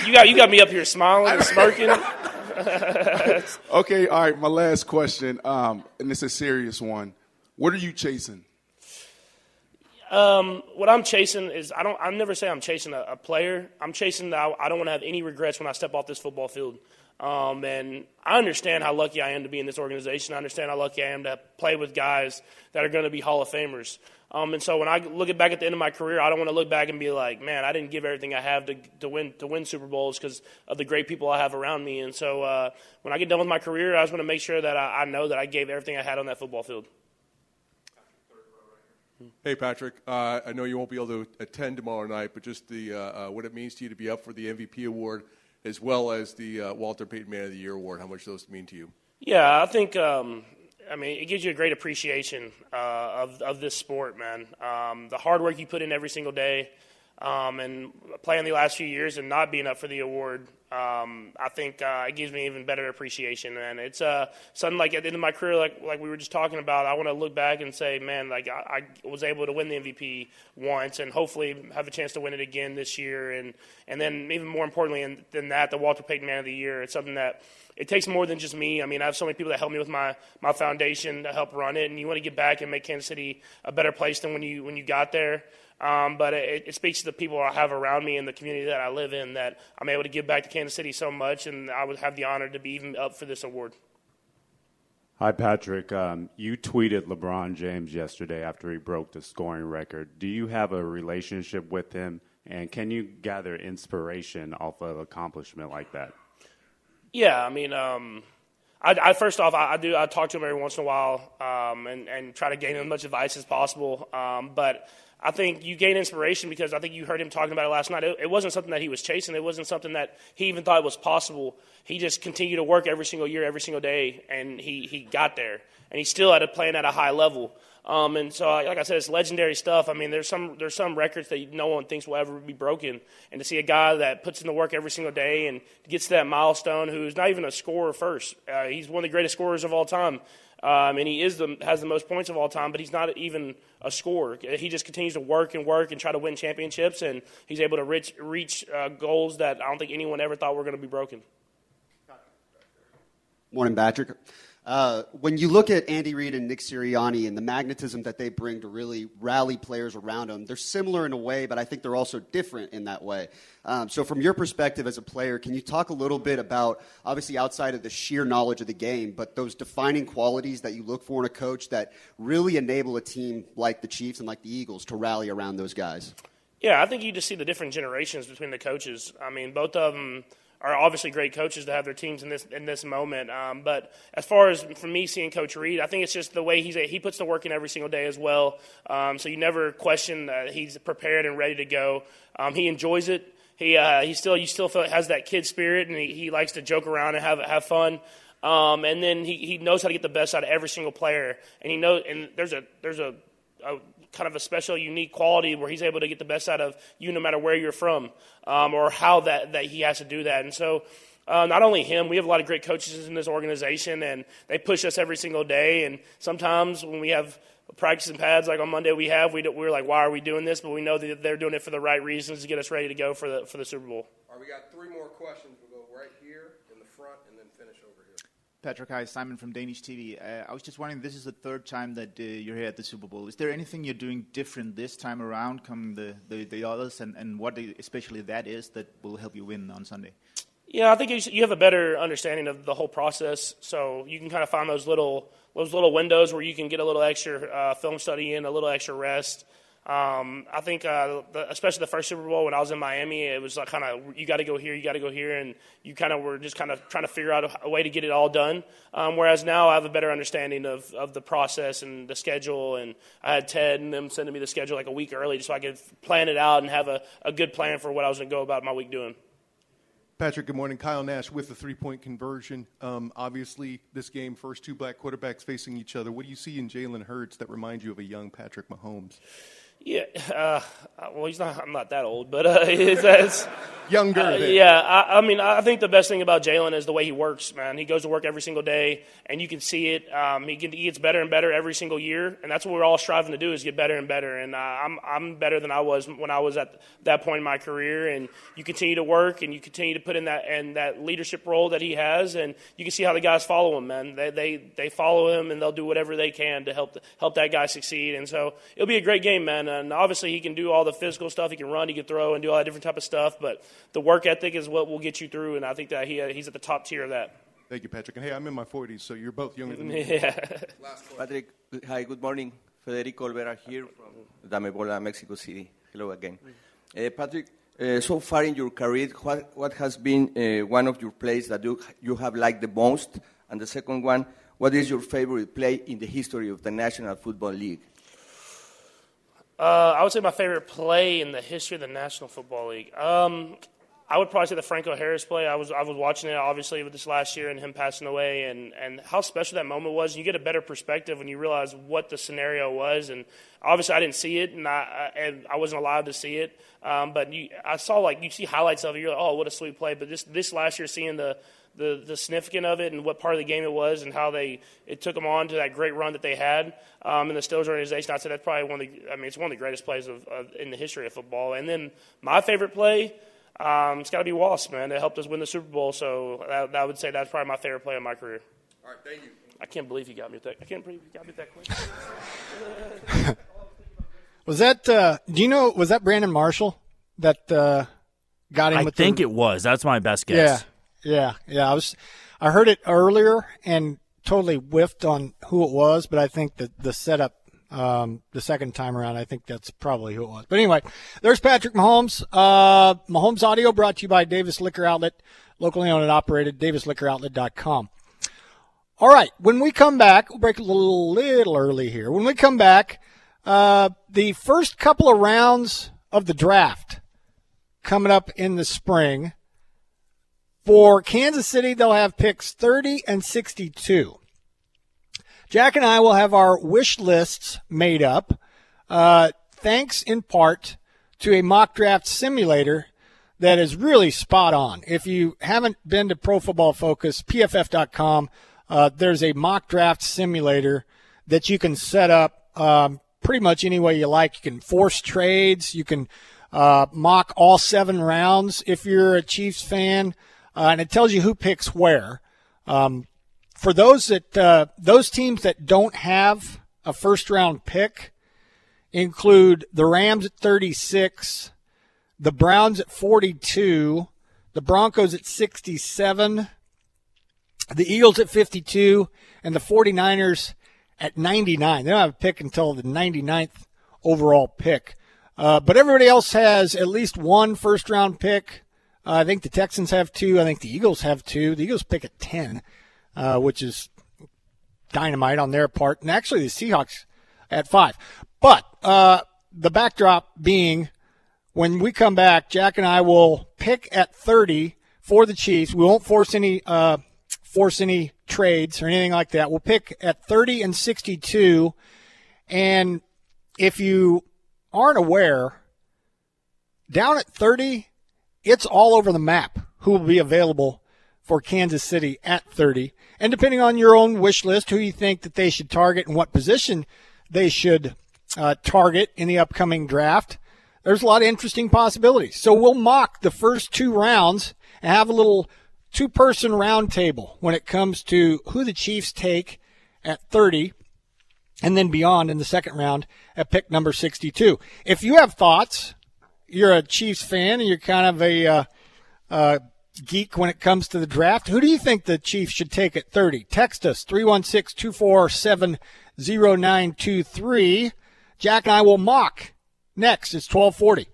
you got you got me up here smiling and smirking. <laughs> okay, all right. My last question, um, and it's a serious one. What are you chasing? Um, what I'm chasing is I don't. I never say I'm chasing a, a player. I'm chasing. The, I, I don't want to have any regrets when I step off this football field. Um, and I understand how lucky I am to be in this organization. I understand how lucky I am to play with guys that are going to be Hall of Famers. Um, and so when I look back at the end of my career, I don't want to look back and be like, man, I didn't give everything I have to, to win to win Super Bowls because of the great people I have around me. And so uh, when I get done with my career, I just want to make sure that I, I know that I gave everything I had on that football field. Hey, Patrick. Uh, I know you won't be able to attend tomorrow night, but just the uh, uh, what it means to you to be up for the MVP award as well as the uh, Walter Payton Man of the Year award. How much those mean to you? Yeah, I think. Um, I mean, it gives you a great appreciation uh, of of this sport, man. Um, the hard work you put in every single day, um, and playing the last few years and not being up for the award um, I think uh, it gives me even better appreciation. And it's uh, something like at the end of my career, like like we were just talking about. I want to look back and say, man, like I, I, was able to win the MVP once, and hopefully have a chance to win it again this year. And and then even more importantly than that, the Walter Payton Man of the Year. It's something that it takes more than just me. I mean, I have so many people that help me with my my foundation to help run it, and you want to get back and make Kansas City a better place than when you when you got there. Um, but it, it, speaks to the people I have around me and the community that I live in that I'm able to give back to Kansas City so much, and I would have the honor to be even up for this award. Hi, Patrick. Um, you tweeted LeBron James yesterday after he broke the scoring record. Do you have a relationship with him, and can you gather inspiration off of accomplishment like that? Yeah, I mean, um, I, I, first off, I, I, do. I talk to him every once in a while, um, and, and try to gain as much advice as possible. Um, but I think you gain inspiration because I think you heard him talking about it last night. It, it, wasn't something that he was chasing. It wasn't something that he even thought was possible. He just continued to work every single year, every single day, and he, he got there. And he's still at a playing at a high level. Um, and so, like I said, it's legendary stuff. I mean, there's some there's some records that no one thinks will ever be broken. And to see a guy that puts in the work every single day and gets to that milestone, who's not even a scorer first, uh, he's one of the greatest scorers of all time. Um, and he is the, has the most points of all time, but he's not even a scorer. He just continues to work and work and try to win championships, and he's able to reach, reach uh, goals that I don't think anyone ever thought were going to be broken. Morning, Patrick. Uh, when you look at Andy Reid and Nick Sirianni and the magnetism that they bring to really rally players around them, they're similar in a way, but I think they're also different in that way. Um, so, from your perspective as a player, can you talk a little bit about, obviously outside of the sheer knowledge of the game, but those defining qualities that you look for in a coach that really enable a team like the Chiefs and like the Eagles to rally around those guys? Yeah, I think you just see the different generations between the coaches. I mean, both of them are obviously great coaches to have their teams in this in this moment. Um, but as far as for me seeing Coach Reid, I think it's just the way he's he puts the work in every single day as well. Um, so you never question that he's prepared and ready to go. Um, he enjoys it. He uh, he still you still feel has that kid spirit, and he, he likes to joke around and have have fun. Um, and then he, he knows how to get the best out of every single player, and he knows. And there's a there's a, a kind of a special, unique quality where he's able to get the best out of you no matter where you're from um, or how that, that he has to do that. And so, uh, not only him, we have a lot of great coaches in this organization, and they push us every single day. And sometimes when we have practice and pads like on Monday we have, we we're like, why are we doing this? But we know that they're doing it for the right reasons to get us ready to go for the for the Super Bowl. All right, we got three more questions. We'll go right here in the front and then finish over here. Patrick, hi, Simon from Danish TV. Uh, I was just wondering, this is the third time that uh, you're here at the Super Bowl. Is there anything you're doing different this time around, coming the, the, the others, and, and what especially that is that will help you win on Sunday? Yeah, I think you have a better understanding of the whole process, so you can kind of find those little those little windows where you can get a little extra uh, film study in, a little extra rest. Um, I think, uh, the, especially the first Super Bowl when I was in Miami, it was like kind of you got to go here, you got to go here, and you kind of were just kind of trying to figure out a, a way to get it all done. Um, whereas now I have a better understanding of, of the process and the schedule, and I had Ted and them sending me the schedule like a week early just so I could plan it out and have a, a good plan for what I was going to go about my week doing. Patrick, good morning. Kyle Nash with the three point conversion. Um, obviously, this game, first two black quarterbacks facing each other. What do you see in Jalen Hurts that reminds you of a young Patrick Mahomes? Yeah, uh, well, he's not. I'm not that old, but uh, <laughs> it's, it's younger. Uh, yeah, I, I, mean, I think the best thing about Jalen is the way he works. Man, he goes to work every single day, and you can see it. Um, he, he, gets better and better every single year, and that's what we're all striving to do is get better and better. And uh, I'm I'm better than I was when I was at that point in my career. And you continue to work, and you continue to put in that and that leadership role that he has, and you can see how the guys follow him. Man, they they they follow him, and they'll do whatever they can to help help that guy succeed. And so it'll be a great game, man and obviously he can do all the physical stuff. He can run, he can throw, and do all that different type of stuff. But the work ethic is what will get you through, and I think that he, he's at the top tier of that. Thank you, Patrick. And hey, I'm in my 40s, so you're both younger than me. <laughs> yeah. Patrick, hi, good morning. Federico Olvera here from Damebola, Mexico City. Hello again. Uh, Patrick, uh, so far in your career, what, what has been uh, one of your plays that you, you have liked the most? And the second one, what is your favorite play in the history of the National Football League? Uh, I would say my favorite play in the history of the National Football League. Um, I would probably say the Franco Harris play. I was I was watching it obviously with this last year and him passing away and, and how special that moment was. You get a better perspective when you realize what the scenario was. And obviously I didn't see it and I and I wasn't allowed to see it. Um, but you, I saw like you see highlights of it. You're like, oh, what a sweet play. But this this last year, seeing the the, the significance of it and what part of the game it was and how they it took them on to that great run that they had um, in the Steelers organization. I'd say that's probably one of the I mean it's one of the greatest plays of, of in the history of football. And then my favorite play. Um, it's got to be Wasp, man. It helped us win the Super Bowl, so that, I would say that's probably my favorite play of my career. All right, thank you. I can't believe you got me with that. I can't believe you got me with that quick. <laughs> was that? Uh, do you know? Was that Brandon Marshall that uh, got him? I think the, it was. That's my best guess. Yeah, yeah, yeah. I was, I heard it earlier and totally whiffed on who it was, but I think that the setup, um, the second time around, I think that's probably who it was. But anyway, there's Patrick Mahomes. Uh, Mahomes Audio brought to you by Davis Liquor Outlet, locally owned and operated, davisliquoroutlet.com. All right, when we come back, we'll break a little, little early here. When we come back, Uh, the first couple of rounds of the draft coming up in the spring. For Kansas City, they'll have picks 30 and 62. Jack and I will have our wish lists made up, uh, thanks in part to a mock draft simulator that is really spot on. If you haven't been to Pro Football Focus, pff.com, uh, there's a mock draft simulator that you can set up um, pretty much any way you like. You can force trades. You can uh, mock all seven rounds if you're a Chiefs fan, uh, and it tells you who picks where. Um, for those that uh, those teams that don't have a first round pick include the Rams at 36, the Browns at 42, the Broncos at 67, the Eagles at 52, and the 49ers at 99. They don't have a pick until the 99th overall pick. Uh, but everybody else has at least one first round pick. Uh, I think the Texans have two. I think the Eagles have two. The Eagles pick at 10 uh, which is dynamite on their part, and actually the Seahawks at five. But uh, the backdrop being when we come back, Jack and I will pick at 30 for the Chiefs. We won't force any uh, force any trades or anything like that. We'll pick at 30 and 62. And if you aren't aware, down at 30, it's all over the map who will be available for Kansas City at 30. And depending on your own wish list, who you think that they should target and what position they should uh, target in the upcoming draft, there's a lot of interesting possibilities. So we'll mock the first two rounds and have a little two person roundtable when it comes to who the Chiefs take at 30 and then beyond in the second round at pick number 62. If you have thoughts, you're a Chiefs fan and you're kind of a uh, uh, geek when it comes to the draft. Who do you think the Chiefs should take at 30? Text us 316 247 0923. Jack and I will mock. Next, it's 1240.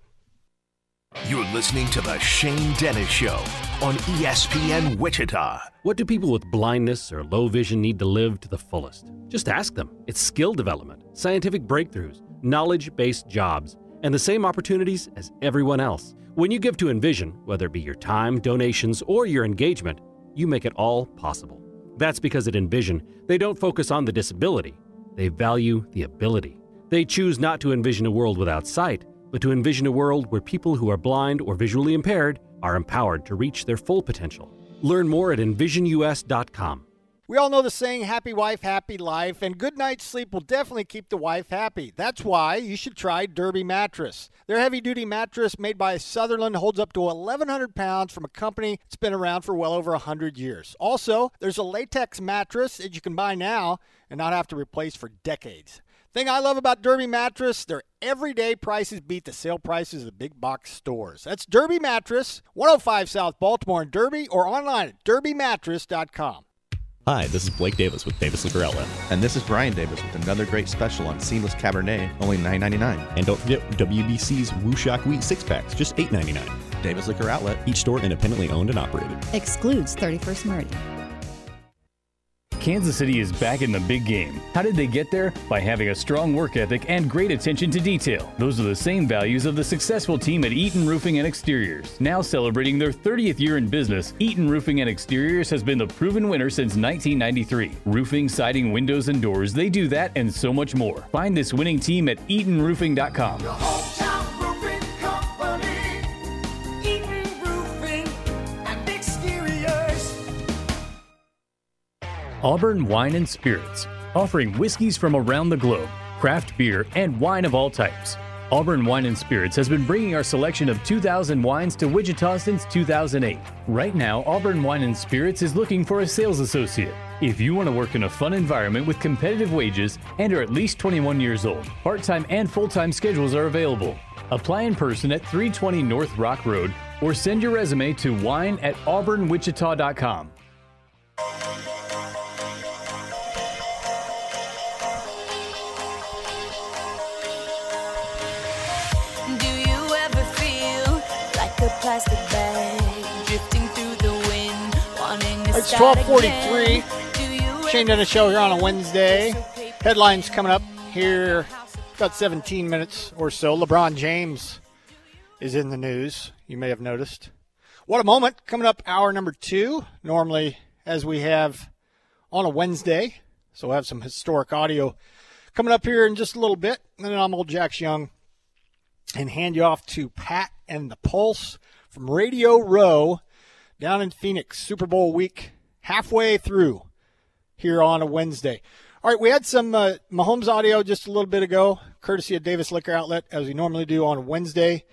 You're listening to The Shane Dennis Show on ESPN Wichita. What do people with blindness or low vision need to live to the fullest? Just ask them. It's skill development, scientific breakthroughs, knowledge based jobs, and the same opportunities as everyone else. When you give to Envision, whether it be your time, donations, or your engagement, you make it all possible. That's because at Envision, they don't focus on the disability, they value the ability. They choose not to envision a world without sight, but to envision a world where people who are blind or visually impaired are empowered to reach their full potential. Learn more at envisionus.com. We all know the saying, happy wife, happy life, and good night's sleep will definitely keep the wife happy. That's why you should try Derby Mattress. Their heavy duty mattress made by Sutherland holds up to 1,100 pounds from a company that's been around for well over 100 years. Also, there's a latex mattress that you can buy now and not have to replace for decades. Thing I love about Derby Mattress, their everyday prices beat the sale prices of the big box stores. That's Derby Mattress, 105 South Baltimore in Derby, or online at derbymattress.com. Hi, this is Blake Davis with Davis Liquor Outlet. And this is Brian Davis with another great special on Seamless Cabernet, only $9.99. And don't forget WBC's Wushock Wheat six packs, just $8.99. Davis Liquor Outlet. Each store independently owned and operated. Excludes 31st Meridian. Kansas City is back in the big game. How did they get there? By having a strong work ethic and great attention to detail. Those are the same values of the successful team at Eaton Roofing and Exteriors. Now celebrating their 30th year in business, Eaton Roofing and Exteriors has been the proven winner since 1993. Roofing, siding, windows, and doors, they do that and so much more. Find this winning team at EatonRoofing.com. Auburn Wine and Spirits, offering whiskeys from around the globe, craft beer, and wine of all types. Auburn Wine and Spirits has been bringing our selection of 2000 wines to Wichita since 2008. Right now, Auburn Wine and Spirits is looking for a sales associate. If you want to work in a fun environment with competitive wages and are at least 21 years old, part time and full time schedules are available. Apply in person at 320 North Rock Road or send your resume to wine at auburnwichita.com. plastic bag drifting through the wind, wanting to It's start 1243. again? Shane Dennis Show here on a Wednesday. Headlines coming up here about 17 minutes or so. LeBron James is in the news. You may have noticed. What a moment. Coming up, hour number two. Normally, as we have on a Wednesday. So we'll have some historic audio coming up here in just a little bit. And then I'm old Jax Young and hand you off to Pat and the Pulse from Radio Row down in Phoenix, Super Bowl week, halfway through here on a Wednesday. All right, we had some uh, Mahomes audio just a little bit ago, courtesy of Davis Liquor Outlet, as we normally do on Wednesday.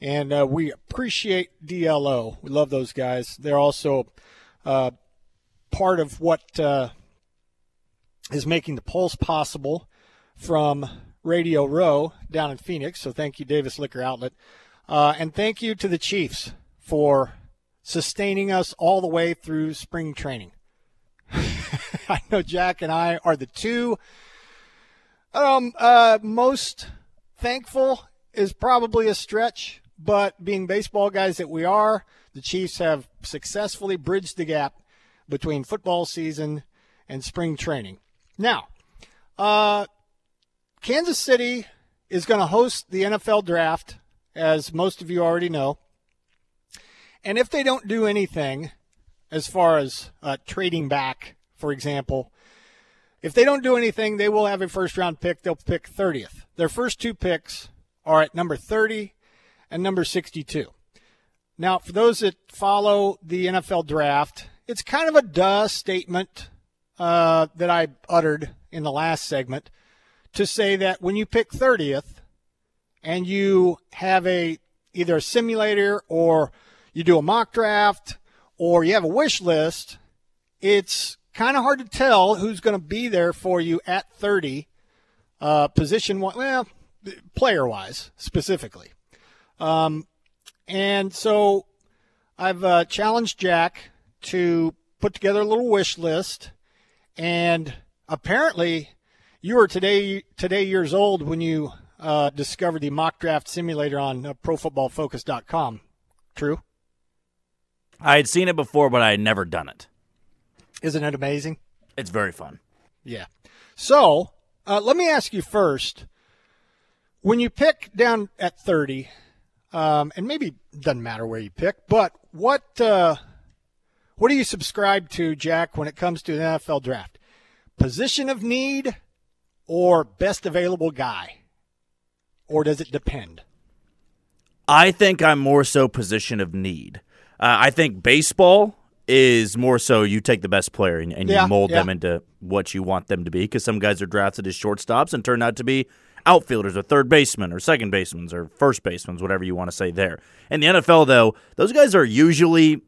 And uh, we appreciate DLO. We love those guys. They're also uh, part of what uh, is making the Pulse possible from Radio Row down in Phoenix. So thank you, Davis Liquor Outlet. Uh, and thank you to the Chiefs for sustaining us all the way through spring training. <laughs> I know Jack and I are the two um, uh, most thankful is probably a stretch, but being baseball guys that we are, the Chiefs have successfully bridged the gap between football season and spring training. Now, uh, Kansas City is going to host the NFL draft, as most of you already know. And if they don't do anything as far as uh, trading back, for example, if they don't do anything, they will have a first round pick. They'll pick 30th. Their first two picks are at number 30 and number 62. Now, for those that follow the NFL draft, it's kind of a duh statement uh, that I uttered in the last segment to say that when you pick 30th and you have a either a simulator or you do a mock draft or you have a wish list, it's kind of hard to tell who's going to be there for you at 30, uh, position one, well, player wise specifically. Um, and so I've uh, challenged Jack to put together a little wish list, and apparently you were today today years old when you uh, discovered the mock draft simulator on uh, ProFootballFocus.com. True. I had seen it before, but I had never done it. Isn't it amazing? It's very fun. Yeah. So uh, let me ask you first: when you pick down at thirty, um, and maybe doesn't matter where you pick, but what uh, what do you subscribe to, Jack, when it comes to the NFL draft? Position of need or best available guy? Or does it depend? I think I'm more so position of need. Uh, I think baseball is more so you take the best player and, and Yeah, you mold yeah. them into what you want them to be because some guys are drafted as shortstops and turn out to be outfielders or third basemen or second basemen or first basemen, whatever you want to say there. In the NFL, though, those guys are usually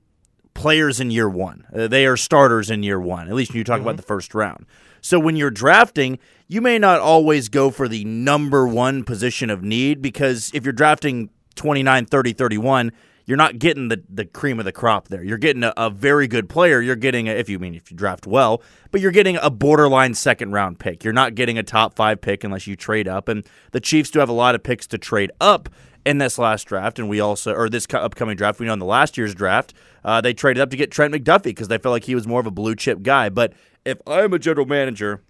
players in year one. Uh, they are starters in year one, at least when you talk about the first round. So when you're drafting, you may not always go for the number one position of need because if you're drafting 29, 30, 31, you're not getting the, the cream of the crop there. You're getting a, a very good player. You're getting, a, if you mean if you draft well, but you're getting a borderline second round pick. You're not getting a top five pick unless you trade up. And the Chiefs do have a lot of picks to trade up in this last draft, and we also, or this upcoming draft, we know in the last year's draft, uh, they traded up to get Trent McDuffie because they felt like he was more of a blue chip guy. But if I'm a general manager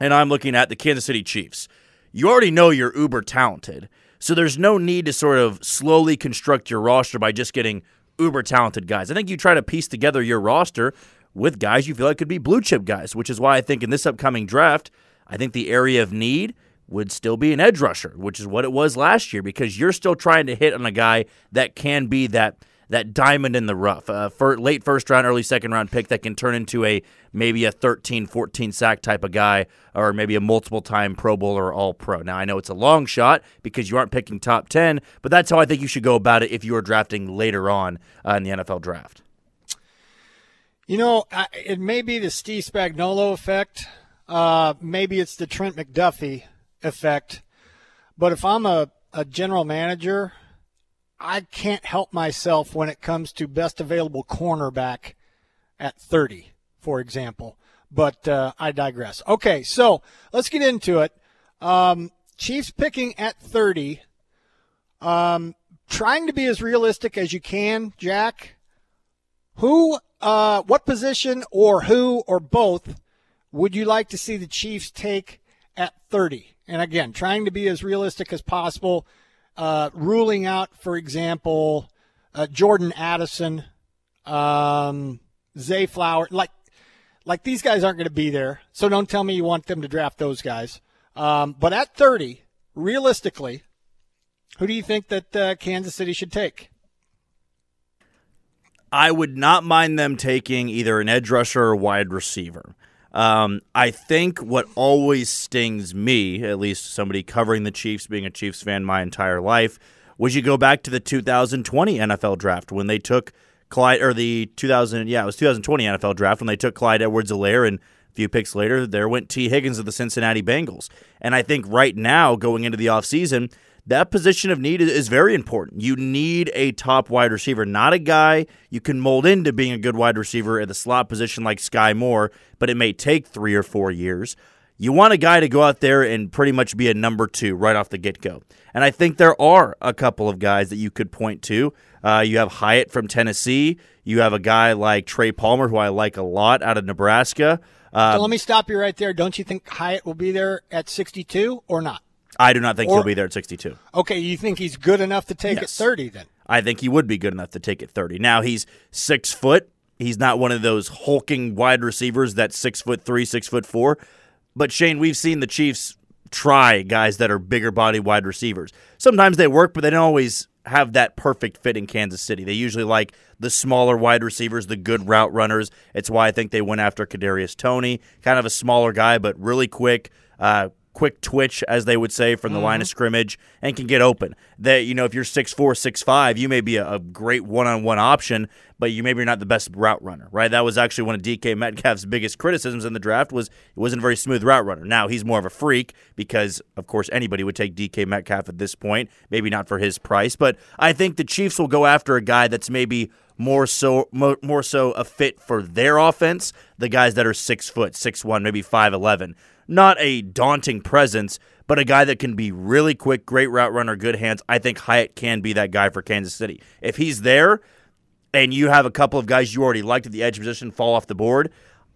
and I'm looking at the Kansas City Chiefs, you already know you're uber talented. So there's no need to sort of slowly construct your roster by just getting uber talented guys. I think you try to piece together your roster with guys you feel like could be blue chip guys, which is why I think in this upcoming draft, I think the area of need would still be an edge rusher, which is what it was last year because you're still trying to hit on a guy that can be that that diamond in the rough, uh, late first round, early second round pick that can turn into a maybe a 13, 14 sack type of guy, or maybe a multiple time Pro Bowler or All Pro. Now I know it's a long shot because you aren't picking top ten, but that's how I think you should go about it if you are drafting later on uh, in the NFL draft. You know, I- it may be the Steve Spagnuolo effect. Uh, maybe it's the Trent McDuffie effect. But if I'm a, a general manager, I can't help myself when it comes to best available cornerback at 30, for example. But uh, I digress. Okay, so let's get into it. Um, Chiefs picking at 30. Um, trying to be as realistic as you can, Jack. Who, uh, what position or who or both would you like to see the Chiefs take at 30? And again, trying to be as realistic as possible, uh, ruling out, for example, uh, Jordan Addison, um, Zay Flower, like like these guys aren't going to be there. So don't tell me you want them to draft those guys. Um, but at 30, realistically, who do you think that uh, Kansas City should take? I would not mind them taking either an edge rusher or wide receiver. Um, I think what always stings me, at least somebody covering the Chiefs, being a Chiefs fan my entire life, was you go back to the 2020 NFL draft when they took Clyde, or the 2000, yeah, it was 2020 NFL draft when they took Clyde Edwards-Helaire and a few picks later, there went Tee Higgins of the Cincinnati Bengals. And I think right now, going into the offseason, that position of need is very important. You need a top wide receiver, not a guy you can mold into being a good wide receiver at the slot position like Skyy Moore, but it may take three or four years. You want a guy to go out there and pretty much be a number two right off the get go. And I think there are a couple of guys that you could point to. Uh, you have Hyatt from Tennessee. You have a guy like Trey Palmer, who I like a lot out of Nebraska. Uh, so let me stop you right there. Don't you think Hyatt will be there at 62 or not? I do not think Or- he'll be there at 62. Okay, you think he's good enough to take Yes. at 30 then? I think he would be good enough to take it 30. Now he's six foot. He's not one of those hulking wide receivers that's six foot three, six foot four. But Shane, we've seen the Chiefs try guys that are bigger body wide receivers. Sometimes they work, but they don't always have that perfect fit in Kansas City. They usually like the smaller wide receivers, the good route runners. It's why I think they went after Kadarius Toney, kind of a smaller guy, but really quick. Uh, quick twitch, as they would say, from the line of mm-hmm. scrimmage, and can get open. That you know, if you're six four, six five, you may be a, a great one on one option, but you maybe not the best route runner, right? That was actually one of DK Metcalf's biggest criticisms in the draft was he wasn't a very smooth route runner. Now he's more of a freak because, of course, anybody would take DK Metcalf at this point. Maybe not for his price, but I think the Chiefs will go after a guy that's maybe more so mo- more so a fit for their offense. The guys that are six foot, six one, maybe five eleven. Not a daunting presence, but a guy that can be really quick, great route runner, good hands. I think Hyatt can be that guy for Kansas City. If he's there, and you have a couple of guys you already liked at the edge position fall off the board,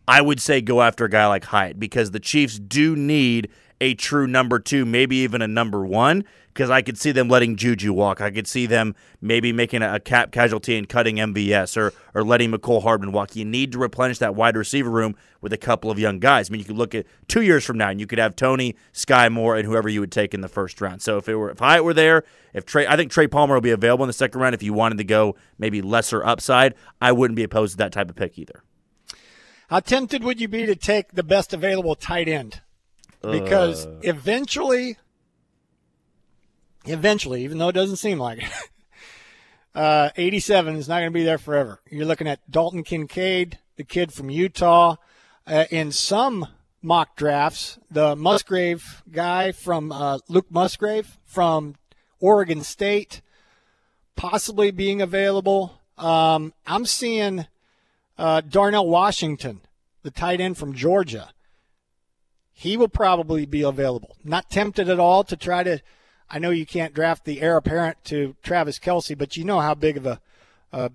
I would say go after a guy like Hyatt because the Chiefs do need a true number two, maybe even a number one, because I could see them letting Juju walk. I could see them maybe making a, cap casualty and cutting MVS or or letting Mecole Hardman walk. You need to replenish that wide receiver room with a couple of young guys. I mean, you could look at two years from now and you could have Toney, Skyy Moore, and whoever you would take in the first round. So if it were if Hyatt were there, if Trey, I think Trey Palmer will be available in the second round. If you wanted to go maybe lesser upside, I wouldn't be opposed to that type of pick either. How tempted would you be to take the best available tight end? Because Uh. eventually, eventually, even though it doesn't seem like it, <laughs> uh, 87 is not going to be there forever. You're looking at Dalton Kincaid, the kid from Utah. Uh, in some mock drafts, the Musgrave guy from uh, Luke Musgrave from Oregon State, possibly being available. Um, I'm seeing uh, Darnell Washington, the tight end from Georgia. He will probably be available. Not tempted at all to try to. I know you can't draft the heir apparent to Travis Kelce, but you know how big of a, a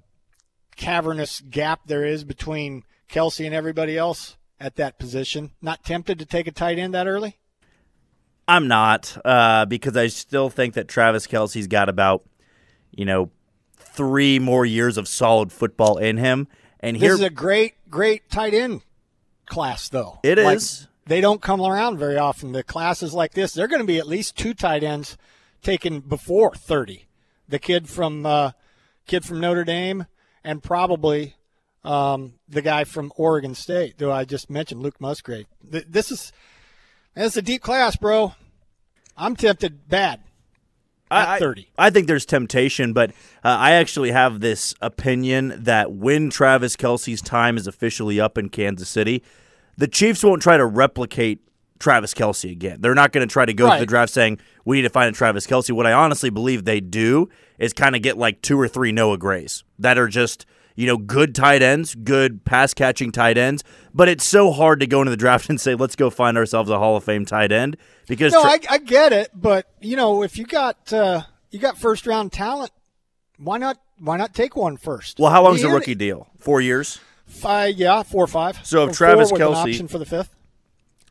cavernous gap there is between Kelce and everybody else at that position. Not tempted to take a tight end that early? I'm not uh, because I still think that Travis Kelce's got about you know three more years of solid football in him, and This here is a great, great tight end class, though. It It is. They don't come around very often. The classes like this, they're going to be at least two tight ends taken before thirty. The kid from uh, kid from Notre Dame, and probably um, the guy from Oregon State, who I just mentioned, Luke Musgrave. This is this is a deep class, bro. I'm tempted bad. At I, I- 30. I think there's temptation, but uh, I actually have this opinion that when Travis Kelce's time is officially up in Kansas City, the Chiefs won't try to replicate Travis Kelce again. They're not going to try to go to the draft saying we need to find a Travis Kelce. What I honestly believe they do is kind of get like two or three Noah Grays that are just you know good tight ends, good pass catching tight ends. But it's so hard to go into the draft <laughs> and say let's go find ourselves a Hall of Fame tight end because No, Tra- I, I get it, but you know, if you got uh, you got first round talent, why not why not take one first? well, how long's the And- rookie deal? Four years. Five, yeah, four or five. So if Or Travis an option for the fifth.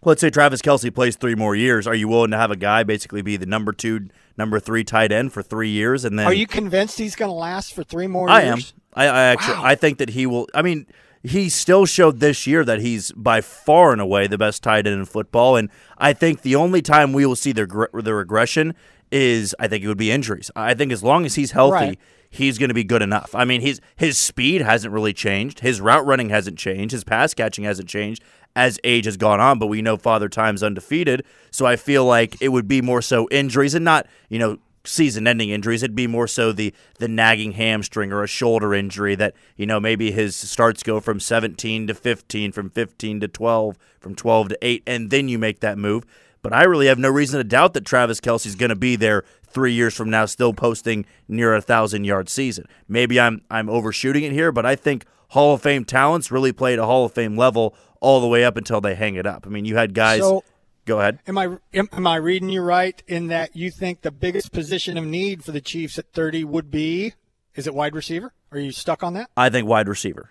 let's say Travis Kelce plays three more years. Are you willing to have a guy basically be the number two, number three tight end for three years, and then Are you convinced he's going to last for three more I am. I, I actually Wow. I think that he will. I mean, he still showed this year that he's by far and away the best tight end in football, and I think the only time we will see the the regression is I think it would be injuries. I think as long as he's healthy. Right. He's going to be good enough. I mean, his his speed hasn't really changed. His route running hasn't changed. His pass catching hasn't changed as age has gone on. But we know Father Time's undefeated, so I feel like it would be more so injuries and not you know season-ending injuries. It'd be more so the the nagging hamstring or a shoulder injury that you know maybe his starts go from 17 to 15, from 15 to 12, from 12 to 8, and then you make that move. But I really have no reason to doubt that Travis Kelce's going to be there three years from now, still posting near a thousand yard season. Maybe I'm I'm overshooting it here, but I think Hall of Fame talents really play at a Hall of Fame level all the way up until they hang it up. I mean, you had guys. So- go ahead. Am I am, am I reading you right in that you think the biggest position of need for the Chiefs at 30 would be is it wide receiver? Are you stuck on that? I think wide receiver.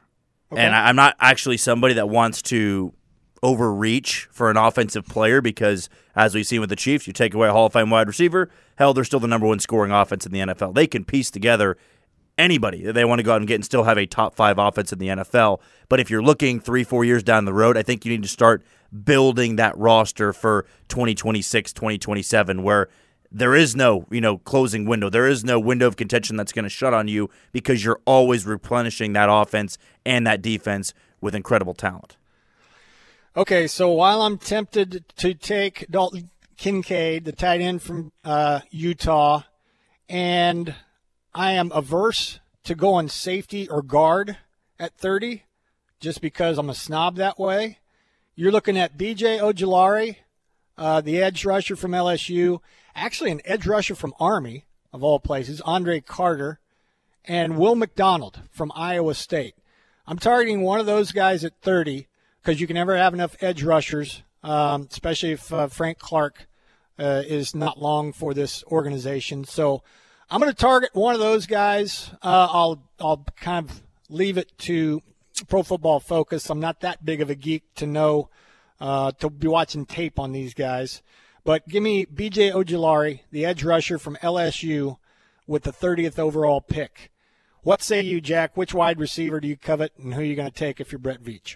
Okay. And I, I'm not actually somebody that wants to overreach for an offensive player because, as we've seen with the Chiefs, you take away a Hall of Fame wide receiver, hell, they're still the number one scoring offense in the NFL. They can piece together anybody that they want to go out and get and still have a top five offense in the NFL. But if you're looking three, four years down the road, I think you need to start building that roster for 2026, 2027, where there is no, you know, closing window. There is no window of contention that's going to shut on you because you're always replenishing that offense and that defense with incredible talent. Okay, so while I'm tempted to take Dalton Kincaid, the tight end from uh, Utah, and I am averse to going safety or guard at 30, just because I'm a snob that way. You're looking at B.J. Ojulari, uh, the edge rusher from LSU, actually an edge rusher from Army of all places, Andre Carter, and Will McDonald from Iowa State. I'm targeting one of those guys at 30 because you can never have enough edge rushers, um, especially if uh, Frank Clark uh, is not long for this organization. So I'm going to target one of those guys. Uh, I'll I'll kind of leave it to Pro Football Focus. I'm not that big of a geek to know uh, to be watching tape on these guys. But give me B.J. Ojulari, the edge rusher from LSU, with the 30th overall pick. What say you, Jack? Which wide receiver do you covet, and who are you going to take if you're Brett Veach?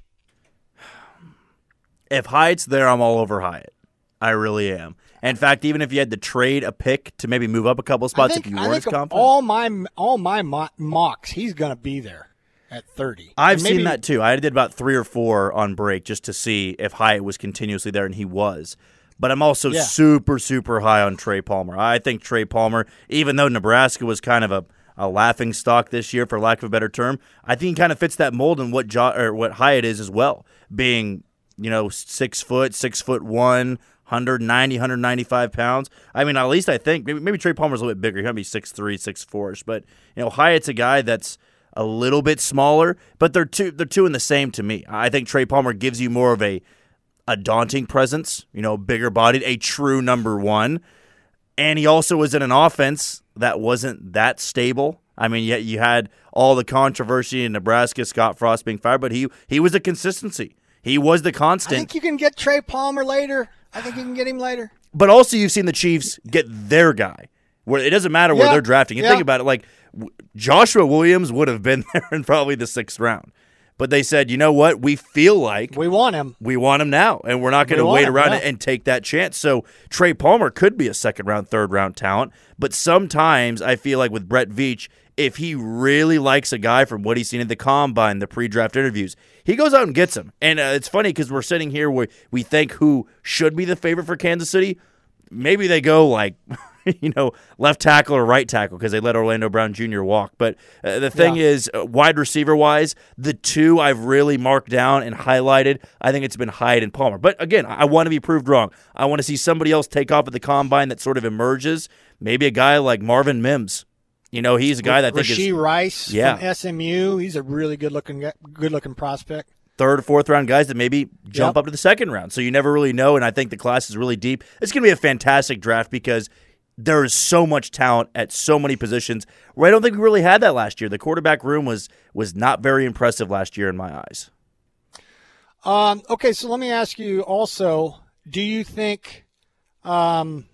If Hyatt's there, I'm all over Hyatt. I really am. In fact, even if you had to trade a pick to maybe move up a couple spots think, if you I weren't as think of confident. all my all my mo- mocks, he's going to be there at 30. I've maybe- seen that too. I did about three or four on break just to see if Hyatt was continuously there, and he was. But I'm also Yeah. super, super high on Trey Palmer. I think Trey Palmer, even though Nebraska was kind of a, a laughing stock this year, for lack of a better term, I think he kind of fits that mold and what jo- or what Hyatt is as well, being you know six foot, six foot one. 190, 195 pounds. I mean, at least I think maybe, maybe Trey Palmer's a little bit bigger. He might be 6'3", 6'4", but you know, Hyatt's a guy that's a little bit smaller, but they're two they're two in the same to me. I think Trey Palmer gives you more of a a daunting presence, you know, bigger bodied, a true number one. And he also was in an offense that wasn't that stable. I mean, yet you had all the controversy in Nebraska, Scott Frost being fired, but he he was a consistency. He was the constant. I think you can get Trey Palmer later. I think you can get him later. But also, you've seen the Chiefs get their guy. Where it doesn't matter where Yeah, they're drafting. You yeah. think about it, like Joshua Williams would have been <laughs> there in probably the sixth round, but they said, you know what? We feel like we want him. We want him now, and we're not going to wait around and take that chance. So Trey Palmer could be a second round, third round talent, but sometimes I feel like with Brett Veach, if he really likes a guy from what he's seen at the combine, the pre-draft interviews, he goes out and gets him. And uh, it's funny because we're sitting here where we think who should be the favorite for Kansas City. Maybe they go like, <laughs> you know, left tackle or right tackle because they let Orlando Brown Jr. walk. But uh, the thing Yeah. is, uh, wide receiver wise, the two I've really marked down and highlighted, I think it's been Hyatt and Palmer. But again, I want to be proved wrong. I want to see somebody else take off at the combine that sort of emerges. Maybe a guy like Marvin Mims. You know, he's a guy that I think Rashee is Rice Yeah. from SMU. He's a really good looking good looking prospect. third, or fourth round guys that maybe jump Yep. up to the second round. So you never really know. And I think the class is really deep. It's going to be a fantastic draft because there is so much talent at so many positions where I don't think we really had that last year. The quarterback room was was not very impressive last year in my eyes. Um, okay, so let me ask you also do you think? Um,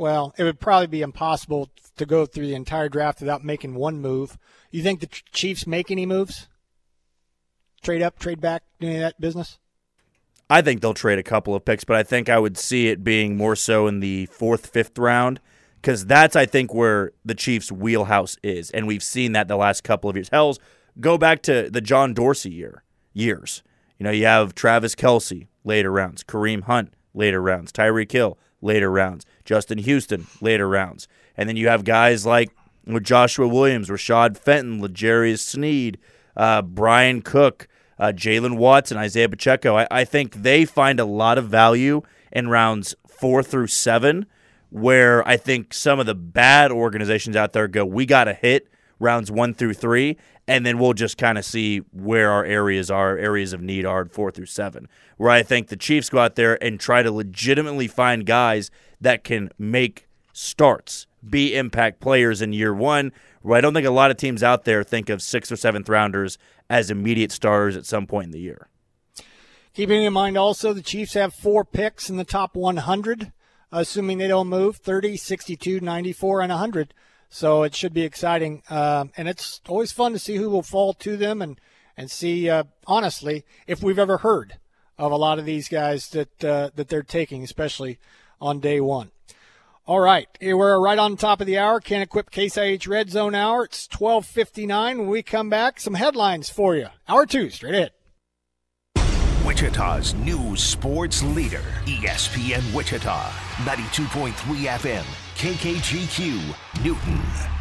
well, it would probably be impossible to go through the entire draft without making one move. You think the Chiefs make any moves? Trade up, trade back, any of that business? I think they'll trade a couple of picks, but I think I would see it being more so in the fourth, fifth round because that's I think where the Chiefs' wheelhouse is, and we've seen that the last couple of years. Hell's go back to the John Dorsey year years. You know, you have Travis Kelce later rounds, Kareem Hunt later rounds, Tyreek Hill later rounds, Justin Houston later rounds, and then you have guys like Joshua Williams, Rashad Fenton, L'Jarius Sneed, uh, Bryan Cook, uh, Jaylen Watson, Isaiah Pacheco. I, I think they find a lot of value in rounds four through seven, where I think some of the bad organizations out there go, we got to hit rounds one through three, and then we'll just kind of see where our areas are, areas of need are, four through seven. Where I think the Chiefs go out there and try to legitimately find guys that can make starts, be impact players in year one. Where I don't think a lot of teams out there think of sixth or seventh rounders as immediate starters at some point in the year. Keeping in mind also, the Chiefs have four picks in the top 100, assuming they don't move 30, 62, 94, and 100. So it should be exciting. Uh, and it's always fun to see who will fall to them and, and see, uh, honestly, if we've ever heard of a lot of these guys that, uh, that they're taking, especially on day one. All right, we're right on top of the hour. Kan Equip Case IH Red Zone Hour. It's 12:59. When we come back, some headlines for you. Hour two, straight ahead. Wichita's new sports leader, ESPN Wichita, 92.3 FM, KKGQ, Newton.